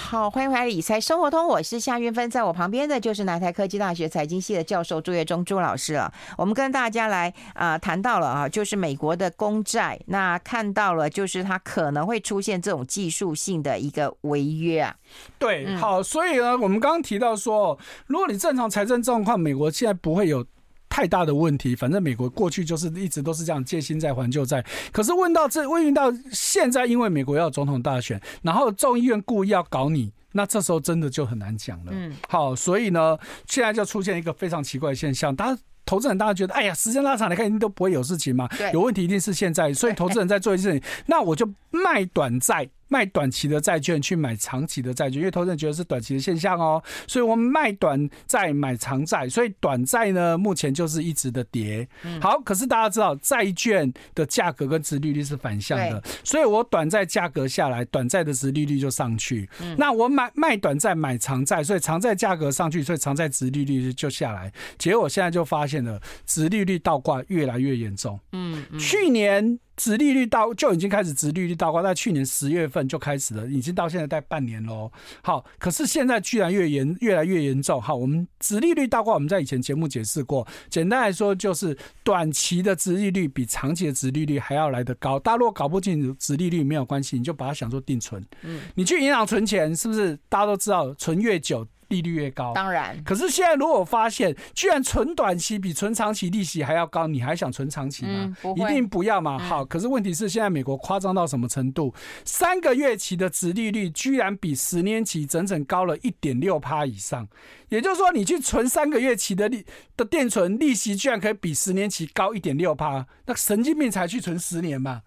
好，欢迎回来理财生活通，我是夏韵芬，在我旁边的就是南台科技大学财经系的教授朱月忠朱老师了。我们跟大家来啊、呃、谈到了啊，就是美国的公债，那看到了就是它可能会出现这种技术性的一个违约啊。对，好，所以呢，我们刚刚提到说，如果你正常财政状况，美国现在不会有。太大的问题，反正美国过去就是一直都是这样借新债还旧债。可是问到这，问到现在，因为美国要总统大选，然后众议院故意要搞你，那这时候真的就很难讲了。嗯，好，所以呢，现在就出现一个非常奇怪的现象，大家投资人大家觉得，哎呀，时间拉长来看，一定都不会有事情嘛，有问题一定是现在，所以投资人在做一件事情，那我就卖短债。卖短期的债券去买长期的债券，因为投资人觉得是短期的现象哦，所以我们卖短债买长债，所以短债呢目前就是一直的跌。好，可是大家知道债券的价格跟殖利率是反向的，所以我短债价格下来，短债的殖利率就上去。那我买卖短债买长债，所以长债价格上去，所以长债殖利率就下来。结果我现在就发现了，殖利率倒挂越来越严重。嗯，去年。殖利率倒就已经开始殖利率倒挂，在去年十月份就开始了，已经到现在待半年喽。好，可是现在居然越严越来越严重。好，我们殖利率倒挂，我们在以前节目解释过，简单来说就是短期的殖利率比长期的殖利率还要来得高。大家如果搞不清楚殖利率没有关系，你就把它想做定存。嗯，你去银行存钱，是不是大家都知道，存越久利率越高。当然，可是现在如果我发现，居然存短期比存长期利息还要高，你还想存长期吗？嗯、一定不要嘛。好，可是问题是现在美国夸张到什么程度？三个月期的值利率居然比十年期整整高了一点六趴以上。也就是说，你去存三个月期的利的定存利息，居然可以比十年期高一点六趴，那神经病才去存十年嘛。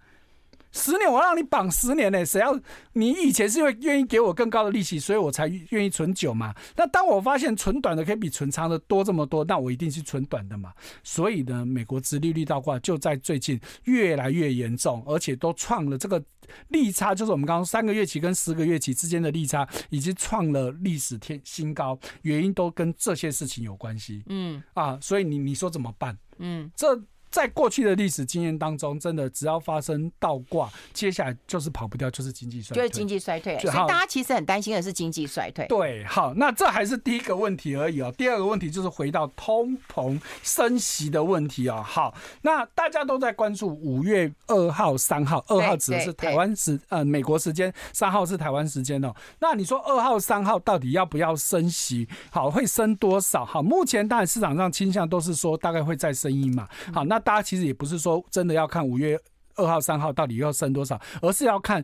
十年，我让你绑十年呢、欸？谁要你以前是因为愿意给我更高的利息，所以我才愿意存久嘛？那当我发现存短的可以比存长的多这么多，那我一定是存短的嘛？所以呢，美国殖利率倒挂就在最近越来越严重，而且都创了这个利差，就是我们刚刚三个月期跟十个月期之间的利差，已经创了历史天新高，原因都跟这些事情有关系。嗯啊，所以你你说怎么办？嗯，这。在过去的历史经验当中，真的只要发生倒挂，接下来就是跑不掉，就是经济衰退，就是经济衰退。所以大家其实很担心的是经济衰退。对，好，那这还是第一个问题而已哦。第二个问题就是回到通膨升息的问题哦。好，那大家都在关注五月二号、三号，二号指的是台湾时呃美国时间，三号是台湾时间哦。那你说二号、三号到底要不要升息？好，会升多少？好，目前当然市场上倾向都是说大概会再升一码。好，那。大家其实也不是说真的要看五月二号、三号到底要升多少，而是要看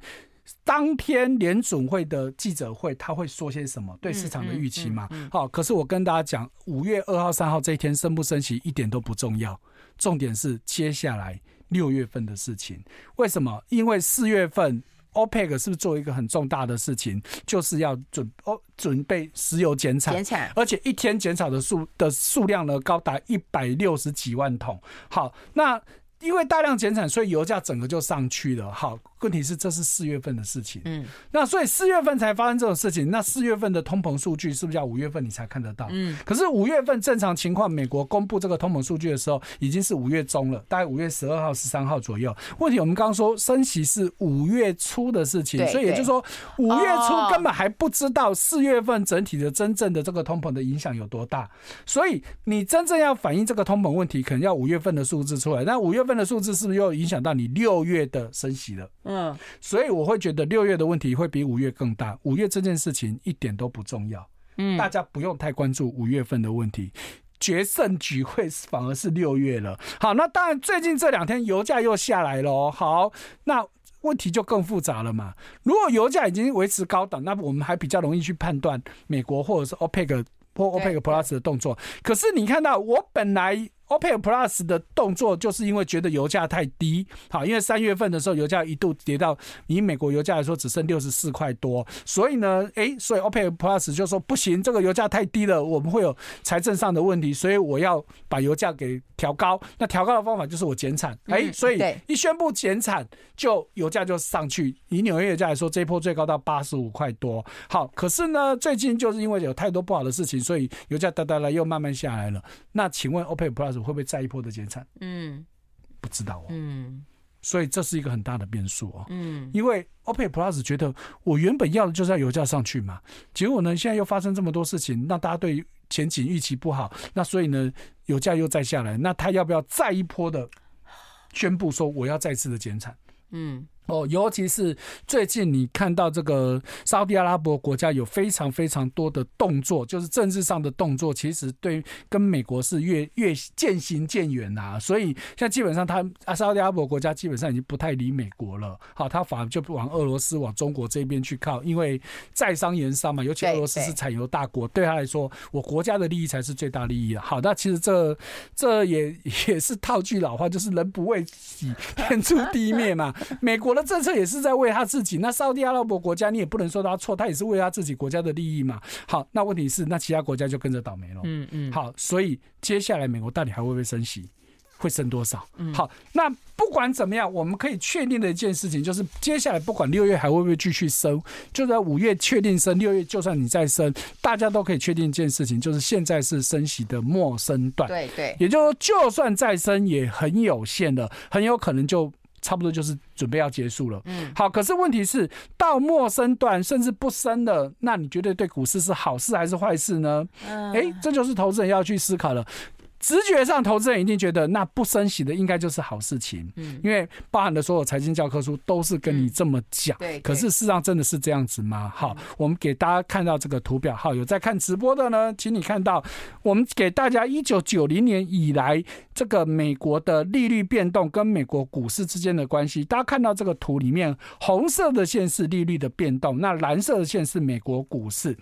当天联总会的记者会，他会说些什么，对市场的预期嘛。好，可是我跟大家讲，五月二号、三号这一天升不升息一点都不重要，重点是接下来六月份的事情。为什么？因为四月份。OPEC 是不是做一个很重大的事情，就是要准哦准备石油减产，减产，而且一天减产的数的数量呢高达一百六十几万桶。好，那因为大量减产，所以油价整个就上去了。好。问题是这是四月份的事情，嗯，那所以四月份才发生这种事情，那四月份的通膨数据是不是要五月份你才看得到？嗯，可是五月份正常情况，美国公布这个通膨数据的时候，已经是五月中了，大概五月十二号、十三号左右。问题我们刚刚说升息是五月初的事情，所以也就是说五月初根本还不知道四月份整体的真正的这个通膨的影响有多大，所以你真正要反映这个通膨问题，可能要五月份的数字出来。那五月份的数字是不是又影响到你六月的升息了？嗯，所以我会觉得六月的问题会比五月更大。五月这件事情一点都不重要，嗯，大家不用太关注五月份的问题，决胜局会反而是六月了。好，那当然最近这两天油价又下来了。好，那问题就更复杂了嘛。如果油价已经维持高档，那我们还比较容易去判断美国或者是 OPEC 或 OPEC Plus 的动作。可是你看到我本来。OPEC Plus 的动作就是因为觉得油价太低，好，因为三月份的时候油价一度跌到以美国油价来说只剩六十四块多，所以呢，哎，所以 OPEC Plus 就说不行，这个油价太低了，我们会有财政上的问题，所以我要把油价给调高。那调高的方法就是我减产，哎，所以一宣布减产，就油价就上去。以纽约油价来说，这一波最高到八十五块多。好，可是呢，最近就是因为有太多不好的事情，所以油价哒哒啦又慢慢下来了。那请问 OPEC Plus？会不会再一波的减产？嗯，不知道哦。嗯，所以这是一个很大的变数哦。嗯，因为 OPEC Plus 觉得我原本要的就是要油价上去嘛，结果呢，现在又发生这么多事情，那大家对前景预期不好，那所以呢，油价又再下来，那他要不要再一波的宣布说我要再次的减产？嗯。哦，尤其是最近你看到这个沙特阿拉伯国家有非常非常多的动作，就是政治上的动作，其实对跟美国是越越渐行渐远呐。所以现在基本上他啊，沙特阿拉伯国家基本上已经不太理美国了。好，他反而就往俄罗斯、往中国这边去靠，因为在商言商嘛，尤其俄罗斯是产油大国，对他来说，我国家的利益才是最大利益的。好，那其实这这也也是套句老话，就是人不为己，天诛地灭嘛。美国的。政策也是在为他自己，那沙特阿拉伯国家你也不能说他错，他也是为他自己国家的利益嘛。好，那问题是那其他国家就跟着倒霉了。嗯嗯。好，所以接下来美国到底还会不会升息？会升多少？好，那不管怎么样，我们可以确定的一件事情就是，接下来不管六月还会不会继续升，就在五月确定升，六月就算你再升，大家都可以确定一件事情，就是现在是升息的末升段。对对。也就是说，就算再升，也很有限的，很有可能就。差不多就是准备要结束了。嗯，好，可是问题是到末生段甚至不升了，那你觉得对股市是好事还是坏事呢？嗯，哎，这就是投资人要去思考了。直觉上，投资人一定觉得那不升息的应该就是好事情，嗯，因为包含的所有财经教科书都是跟你这么讲，对。可是事实上真的是这样子吗？好，我们给大家看到这个图表，好，有在看直播的呢，请你看到我们给大家一九九零年以来这个美国的利率变动跟美国股市之间的关系。大家看到这个图里面，红色的线是利率的变动，那蓝色的线是美国股市。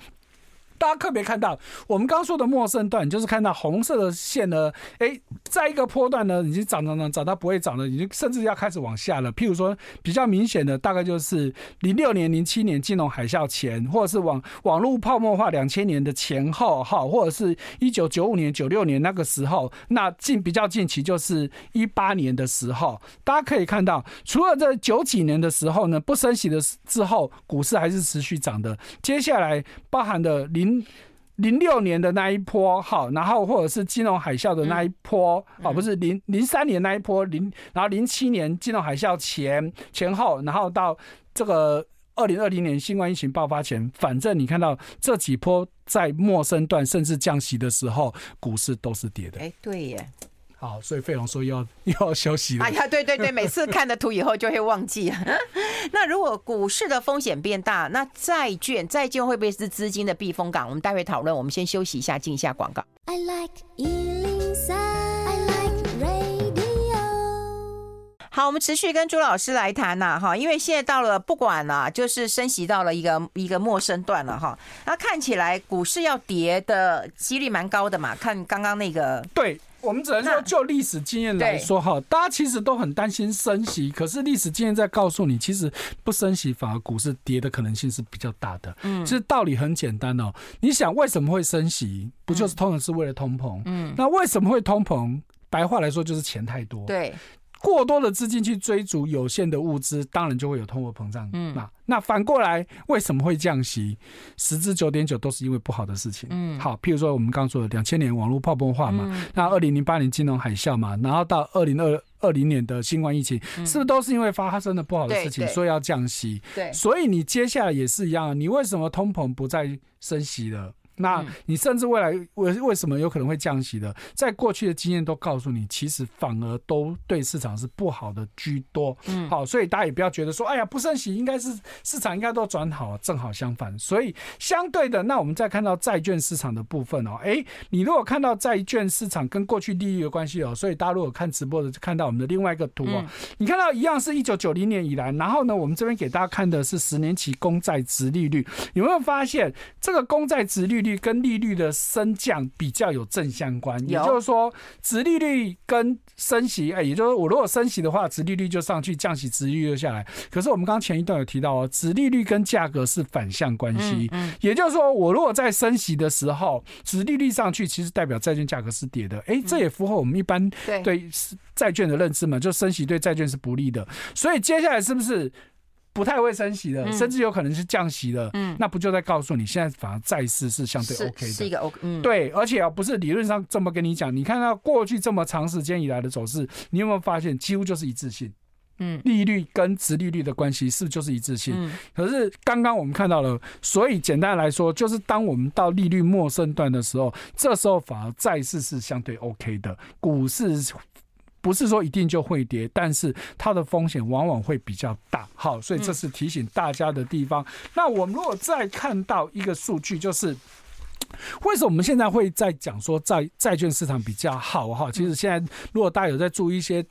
大家特别看到，我们刚说的陌生段，就是看到红色的线呢，哎，在一个波段呢，已经涨涨涨涨到不会涨了，已经甚至要开始往下了。譬如说，比较明显的，大概就是零六年、零七年金融海啸前，或者是网网络泡沫化两千年的前后，哈，或者是一九九五年、九六年那个时候，那近比较近期就是一八年的时候，大家可以看到，除了这九几年的时候呢，不升息的之后，股市还是持续涨的。接下来包含的零零零六年的那一波，好，然后或者是金融海啸的那一波，哦，不是零零三年那一波，零，然后零七年金融海啸前前后，然后到这个二零二零年新冠疫情爆发前，反正你看到这几波在陌生段甚至降息的时候，股市都是跌的。哎，对耶。好，所以费龙说要又 要休息了。哎呀，对对对，每次看的图以后就会忘记。那如果股市的风险变大，那债券债券会不会是资金的避风港？我们待会讨论。我们先休息一下，进一下广告。I like 103, I like 好，我们持续跟朱老师来谈呐，哈，因为现在到了不管啊，就是升息到了一个一个陌生段了哈。那看起来股市要跌的几率蛮高的嘛？看刚刚那个对。我们只能说，就历史经验来说，哈，大家其实都很担心升息，可是历史经验在告诉你，其实不升息反而股市跌的可能性是比较大的。嗯，其实道理很简单哦。你想为什么会升息？不就是通常是为了通膨？嗯，那为什么会通膨？白话来说就是钱太多。对。过多的资金去追逐有限的物资，当然就会有通货膨胀。嗯，那那反过来为什么会降息？十之九点九都是因为不好的事情。嗯，好，譬如说我们刚刚说的两千年网络泡沫化嘛，那二零零八年金融海啸嘛，然后到二零二二零年的新冠疫情，是不是都是因为发生了不好的事情，所以要降息？对，所以你接下来也是一样，你为什么通膨不再升息了？那你甚至未来为为什么有可能会降息的？在过去的经验都告诉你，其实反而都对市场是不好的居多。嗯，好，所以大家也不要觉得说，哎呀，不升息应该是市场应该都转好，正好相反。所以相对的，那我们再看到债券市场的部分哦，哎，你如果看到债券市场跟过去利率的关系哦，所以大家如果看直播的，就看到我们的另外一个图哦，你看到一样是一九九零年以来，然后呢，我们这边给大家看的是十年期公债值利率，有没有发现这个公债值利率？率跟利率的升降比较有正相关，也就是说，殖利率跟升息，哎，也就是说，我如果升息的话，殖利率就上去，降息，殖利率就下来。可是我们刚刚前一段有提到哦，殖利率跟价格是反向关系，也就是说，我如果在升息的时候，殖利率上去，其实代表债券价格是跌的。哎，这也符合我们一般对债券的认知嘛，就升息对债券是不利的。所以接下来是不是？不太会升息的，甚至有可能是降息的，嗯，那不就在告诉你，现在反而债市是相对 OK 的，是，是一个 OK，嗯，对，而且啊，不是理论上这么跟你讲，你看到过去这么长时间以来的走势，你有没有发现几乎就是一致性？嗯，利率跟殖利率的关系是不是就是一致性？嗯，可是刚刚我们看到了，所以简单来说，就是当我们到利率陌生段的时候，这时候反而债市是相对 OK 的，股市。不是说一定就会跌，但是它的风险往往会比较大。好，所以这是提醒大家的地方。那我们如果再看到一个数据，就是为什么我们现在会在讲说债债券市场比较好？哈，其实现在如果大家有在注意一些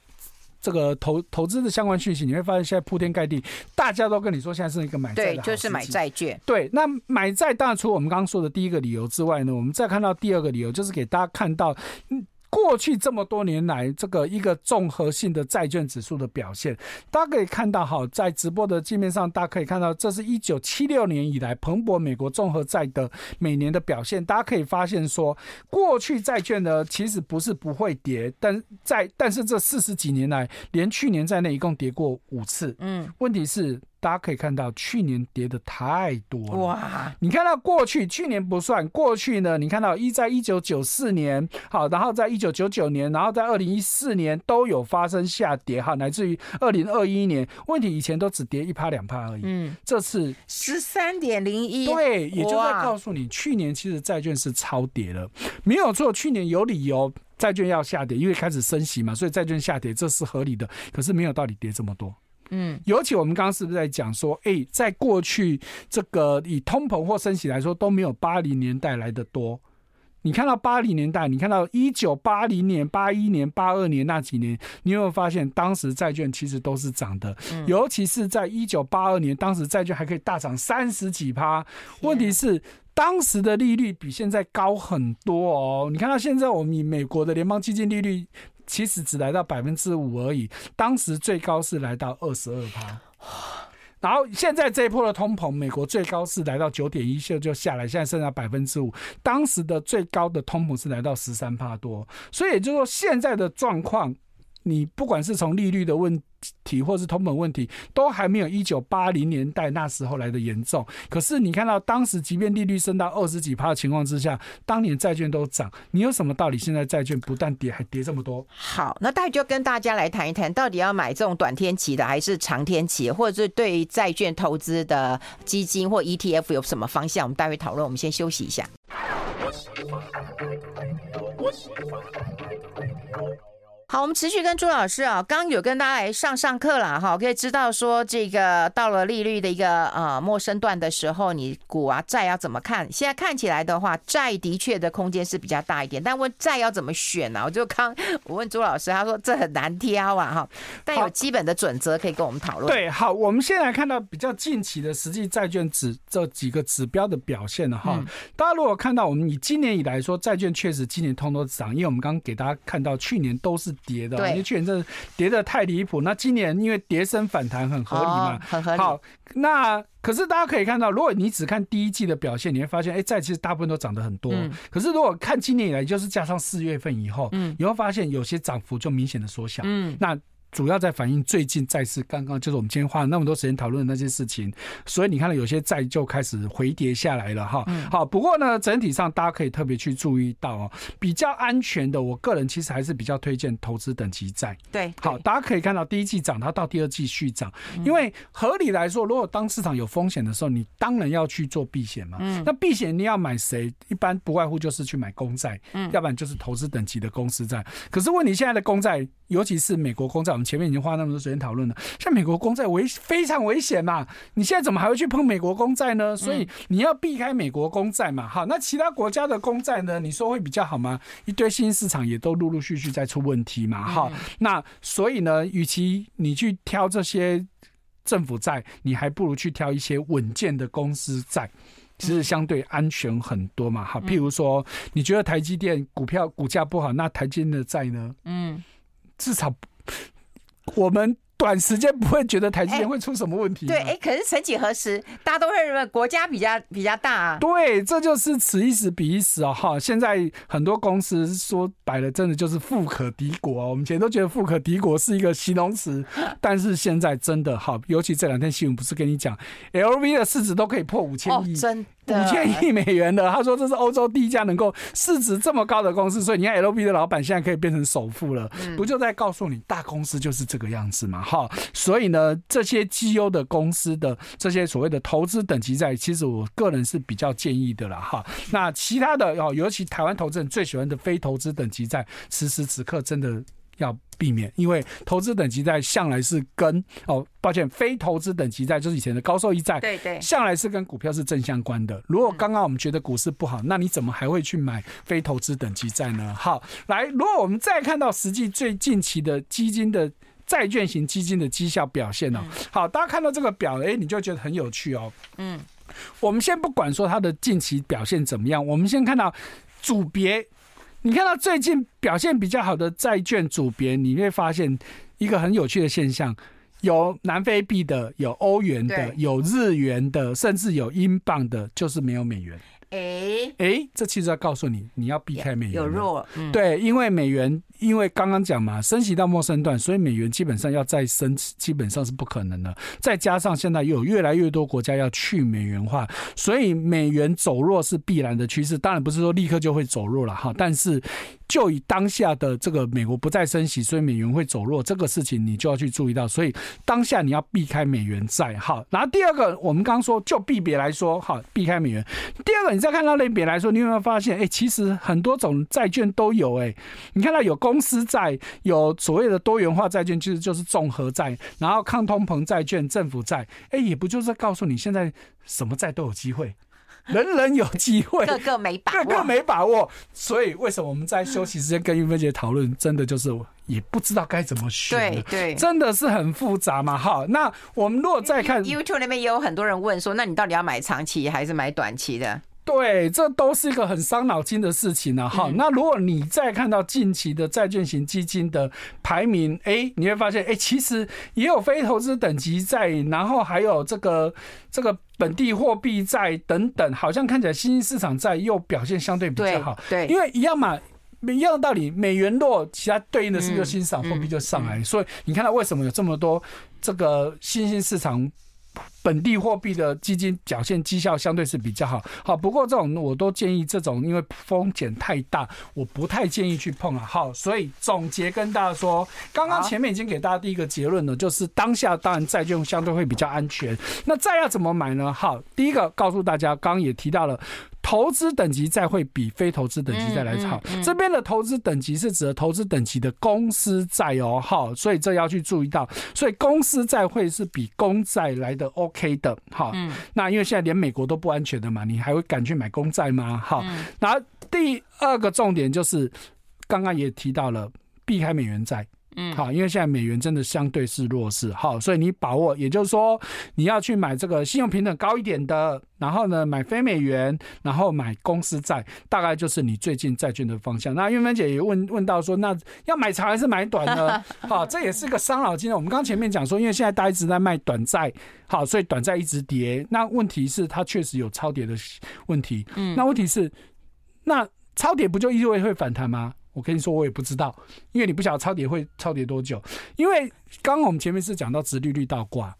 这个投投资的相关讯息，你会发现现在铺天盖地，大家都跟你说现在是一个买对，就是买债券。对，那买债当然除了我们刚刚说的第一个理由之外呢，我们再看到第二个理由，就是给大家看到嗯。过去这么多年来，这个一个综合性的债券指数的表现，大家可以看到，哈，在直播的界面上，大家可以看到，这是一九七六年以来蓬勃美国综合债的每年的表现。大家可以发现说，过去债券呢，其实不是不会跌，但在但是这四十几年来，连去年在内一共跌过五次。嗯，问题是。大家可以看到，去年跌的太多了。哇！你看到过去，去年不算，过去呢？你看到一在一九九四年，好，然后在一九九九年，然后在二零一四年都有发生下跌，哈，乃至于二零二一年，问题以前都只跌一趴两趴而已。嗯，这次十三点零一，对，也就在告诉你，去年其实债券是超跌了，没有错，去年有理由。债券要下跌，因为开始升息嘛，所以债券下跌这是合理的。可是没有道理跌这么多。嗯，尤其我们刚刚是不是在讲说，哎、欸，在过去这个以通膨或升息来说，都没有八零年代来的多。你看到八零年代，你看到一九八零年、八一年、八二年那几年，你有没有发现当时债券其实都是涨的？尤其是在一九八二年，当时债券还可以大涨三十几趴。问题是当时的利率比现在高很多哦。你看到现在我们以美国的联邦基金利率。其实只来到百分之五而已，当时最高是来到二十二趴，然后现在这一波的通膨，美国最高是来到九点一，就就下来，现在剩下百分之五。当时的最高的通膨是来到十三帕多，所以也就是说现在的状况，你不管是从利率的问题，或是通膨问题，都还没有一九八零年代那时候来的严重。可是你看到当时，即便利率升到二十几趴的情况之下，当年债券都涨，你有什么道理？现在债券不但跌，还跌这么多？好，那大家就跟大家来谈一谈，到底要买这种短天期的，还是长天期，或者是对于债券投资的基金或 ETF 有什么方向？我们待会讨论。我们先休息一下。好，我们持续跟朱老师啊，刚刚有跟大家来上上课了哈，可以知道说这个到了利率的一个呃陌生段的时候，你股啊债要怎么看？现在看起来的话，债的确的空间是比较大一点，但问债要怎么选呢、啊？我就刚我问朱老师，他说这很难挑啊哈，但有基本的准则可以跟我们讨论。对，好，我们现在看到比较近期的实际债券指这几个指标的表现了哈。嗯、大家如果看到我们以今年以来说，债券确实今年通通涨，因为我们刚刚给大家看到去年都是。跌的，因为去年真的跌的太离谱。那今年因为跌升反弹很合理嘛，很合理。好，那可是大家可以看到，如果你只看第一季的表现，你会发现，哎，债其实大部分都涨得很多。可是如果看今年以来，就是加上四月份以后，你会发现有些涨幅就明显的缩小。嗯，那。主要在反映最近债市刚刚就是我们今天花了那么多时间讨论的那些事情，所以你看到有些债就开始回跌下来了哈。好，不过呢，整体上大家可以特别去注意到哦，比较安全的，我个人其实还是比较推荐投资等级债。对，好，大家可以看到第一季涨，它到第二季续涨，因为合理来说，如果当市场有风险的时候，你当然要去做避险嘛。嗯，那避险你要买谁？一般不外乎就是去买公债，嗯，要不然就是投资等级的公司债。可是问题现在的公债，尤其是美国公债，我们前面已经花那么多时间讨论了。像美国公债危非常危险嘛，你现在怎么还会去碰美国公债呢？所以你要避开美国公债嘛。好，那其他国家的公债呢？你说会比较好吗？一堆新兴市场也都陆陆续续在出问题嘛。好，那所以呢，与其你去挑这些政府债，你还不如去挑一些稳健的公司债，其实相对安全很多嘛。哈，譬如说，你觉得台积电股票股价不好，那台积电的债呢？嗯。至少，我们短时间不会觉得台积电会出什么问题。对，哎，可是曾几何时，大家都会认为国家比较比较大啊。对，这就是此一时彼一时哦。哈，现在很多公司说白了，真的就是富可敌国哦。我们以前都觉得富可敌国是一个形容词，但是现在真的好，尤其这两天新闻不是跟你讲，LV 的市值都可以破五千亿。真。五千亿美元的，他说这是欧洲第一家能够市值这么高的公司，所以你看 L B 的老板现在可以变成首富了，不就在告诉你大公司就是这个样子嘛？哈，所以呢，这些绩优的公司的这些所谓的投资等级在，其实我个人是比较建议的了哈。那其他的哦，尤其台湾投资人最喜欢的非投资等级在，此时此刻真的。要避免，因为投资等级债向来是跟哦，抱歉，非投资等级债就是以前的高收益债，对对，向来是跟股票是正相关的。如果刚刚我们觉得股市不好，那你怎么还会去买非投资等级债呢？好，来，如果我们再看到实际最近期的基金的债券型基金的绩效表现呢？好，大家看到这个表，哎，你就觉得很有趣哦。嗯，我们先不管说它的近期表现怎么样，我们先看到组别。你看到最近表现比较好的债券组别，你会发现一个很有趣的现象：有南非币的，有欧元的，有日元的，甚至有英镑的，就是没有美元。哎哎，这其实要告诉你，你要避开美元。有弱，嗯，对，因为美元，因为刚刚讲嘛，升息到末升段，所以美元基本上要再升，基本上是不可能的。再加上现在又有越来越多国家要去美元化，所以美元走弱是必然的趋势。当然不是说立刻就会走弱了哈，但是就以当下的这个美国不再升息，所以美元会走弱，这个事情你就要去注意到。所以当下你要避开美元债，好。然后第二个，我们刚刚说就币别来说，好，避开美元。第二个，你再看到类别来说，你有没有发现？哎，其实很多种债券都有，哎，你看到有公司债，有所谓的多元化债券，其实就是综合债，然后抗通膨债券、政府债，哎，也不就是告诉你现在什么债都有机会。人人有机会，个个没把握，个个没把握。所以为什么我们在休息时间跟玉芬姐讨论，真的就是也不知道该怎么选。对对，真的是很复杂嘛。哈，那我们如果再看 YouTube 那边也有很多人问说，那你到底要买长期还是买短期的？对，这都是一个很伤脑筋的事情呢。哈，那如果你再看到近期的债券型基金的排名，哎，你会发现，哎，其实也有非投资等级债，然后还有这个这个本地货币债等等，好像看起来新兴市场债又表现相对比较好。对，因为一样嘛，一样的道理，美元弱，其他对应的是不是就欣赏货币就上来？所以你看到为什么有这么多这个新兴市场？本地货币的基金表现绩效相对是比较好，好，不过这种我都建议这种，因为风险太大，我不太建议去碰啊。好，所以总结跟大家说，刚刚前面已经给大家第一个结论了，就是当下当然债券相对会比较安全。那债要怎么买呢？好，第一个告诉大家，刚刚也提到了。投资等级债会比非投资等级债来好。这边的投资等级是指的投资等级的公司债哦，好，所以这要去注意到。所以公司债会是比公债来的 OK 的，好。那因为现在连美国都不安全的嘛，你还会敢去买公债吗？好。然后第二个重点就是，刚刚也提到了避开美元债。嗯，好，因为现在美元真的相对是弱势，好，所以你把握，也就是说你要去买这个信用平等高一点的，然后呢买非美元，然后买公司债，大概就是你最近债券的方向。那玉芬姐也问问到说，那要买长还是买短呢？好，这也是个伤脑筋的。我们刚前面讲说，因为现在大家一直在卖短债，好，所以短债一直跌。那问题是它确实有超跌的问题。嗯，那问题是，那超跌不就意味会反弹吗？我跟你说，我也不知道，因为你不晓得超跌会超跌多久。因为刚刚我们前面是讲到直利率倒挂。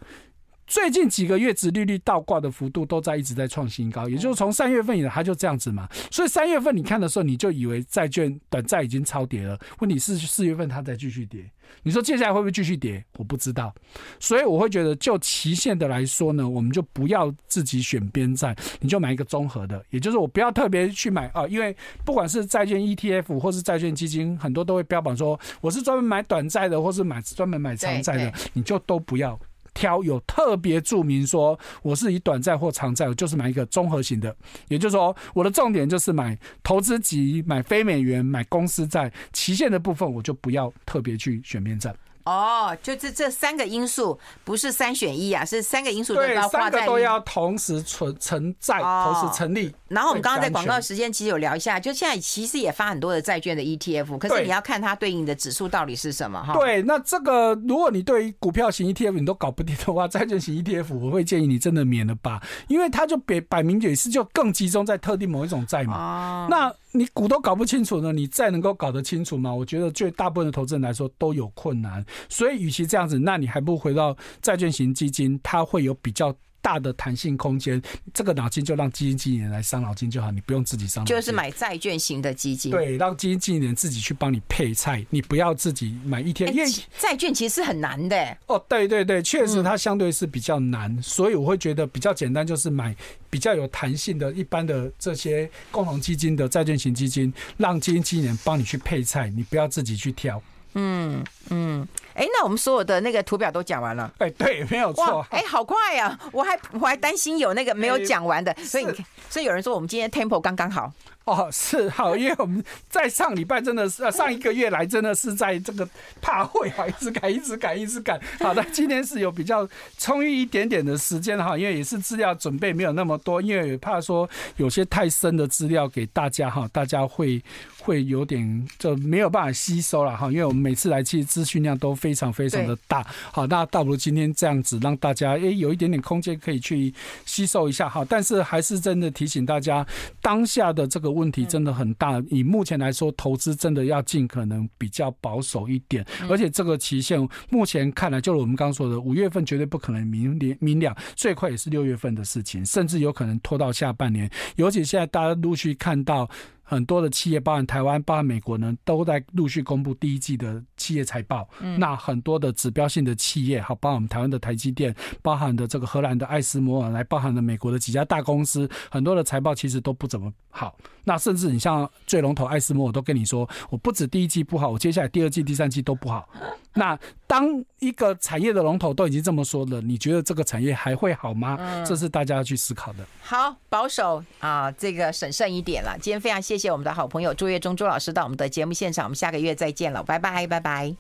最近几个月，殖利率倒挂的幅度都在一直在创新高，也就是从三月份以来，它就这样子嘛。所以三月份你看的时候，你就以为债券短债已经超跌了。问题是四月份它再继续跌，你说接下来会不会继续跌？我不知道。所以我会觉得，就期限的来说呢，我们就不要自己选边站，你就买一个综合的，也就是我不要特别去买啊，因为不管是债券 ETF 或是债券基金，很多都会标榜说我是专门买短债的，或是买专门买长债的，你就都不要。挑有特别注明说我是以短债或长债，我就是买一个综合型的，也就是说我的重点就是买投资级、买非美元、买公司债，期限的部分我就不要特别去选面站。哦，就这这三个因素不是三选一啊，是三个因素都要挂在。三个都要同时存存在，同时成立。然后我们刚刚在广告时间其实有聊一下，就现在其实也发很多的债券的 ETF，可是你要看它对应的指数到底是什么哈。对，那这个如果你对于股票型 ETF 你都搞不定的话，债券型 ETF 我会建议你真的免了吧，因为它就别摆明也是就更集中在特定某一种债嘛。哦。那你股都搞不清楚呢，你再能够搞得清楚吗？我觉得对大部分的投资人来说都有困难。所以，与其这样子，那你还不如回到债券型基金，它会有比较大的弹性空间。这个脑筋就让基金经理人来伤脑筋就好，你不用自己伤。就是买债券型的基金，对，让基金经理人自己去帮你配菜，你不要自己买一天。因为债券其实是很难的。哦，对对对，确实它相对是比较难，嗯，所以我会觉得比较简单，就是买比较有弹性的一般的这些共同基金的债券型基金，让基金经理人帮你去配菜，你不要自己去挑。嗯嗯。哎、欸，那我们所有的那个图表都讲完了。哎、欸，对，没有错。哎、欸，好快呀！我还我还担心有那个没有讲完的，欸、所以所以有人说我们今天 tempo 刚刚好。哦，是好，因为我们在上礼拜真的是，上一个月来真的是在这个怕会啊，一直赶，一直赶，一直赶。好的，今天是有比较充裕一点点的时间哈，因为也是资料准备没有那么多，因为也怕说有些太深的资料给大家哈，大家会会有点就没有办法吸收了哈，因为我们每次来其实资讯量都非常非常的大。好，那倒不如今天这样子让大家诶有一点点空间可以去吸收一下哈，但是还是真的提醒大家当下的这个。问题真的很大，以目前来说，投资真的要尽可能比较保守一点，而且这个期限目前看来，就是我们刚刚说的，五月份绝对不可能明年明了，最快也是六月份的事情，甚至有可能拖到下半年。尤其现在大家陆续看到。很多的企业，包含台湾、包含美国呢，都在陆续公布第一季的企业财报。嗯、那很多的指标性的企业，好，包含我们台湾的台积电，包含的这个荷兰的艾斯摩尔，来包含的美国的几家大公司，很多的财报其实都不怎么好。那甚至你像最龙头艾斯摩尔都跟你说，我不止第一季不好，我接下来第二季、第三季都不好。那当一个产业的龙头都已经这么说了，你觉得这个产业还会好吗？嗯、这是大家要去思考的。好，保守啊，这个审慎一点了。今天非常谢谢我们的好朋友朱月忠朱老师到我们的节目现场，我们下个月再见了，拜拜，拜拜。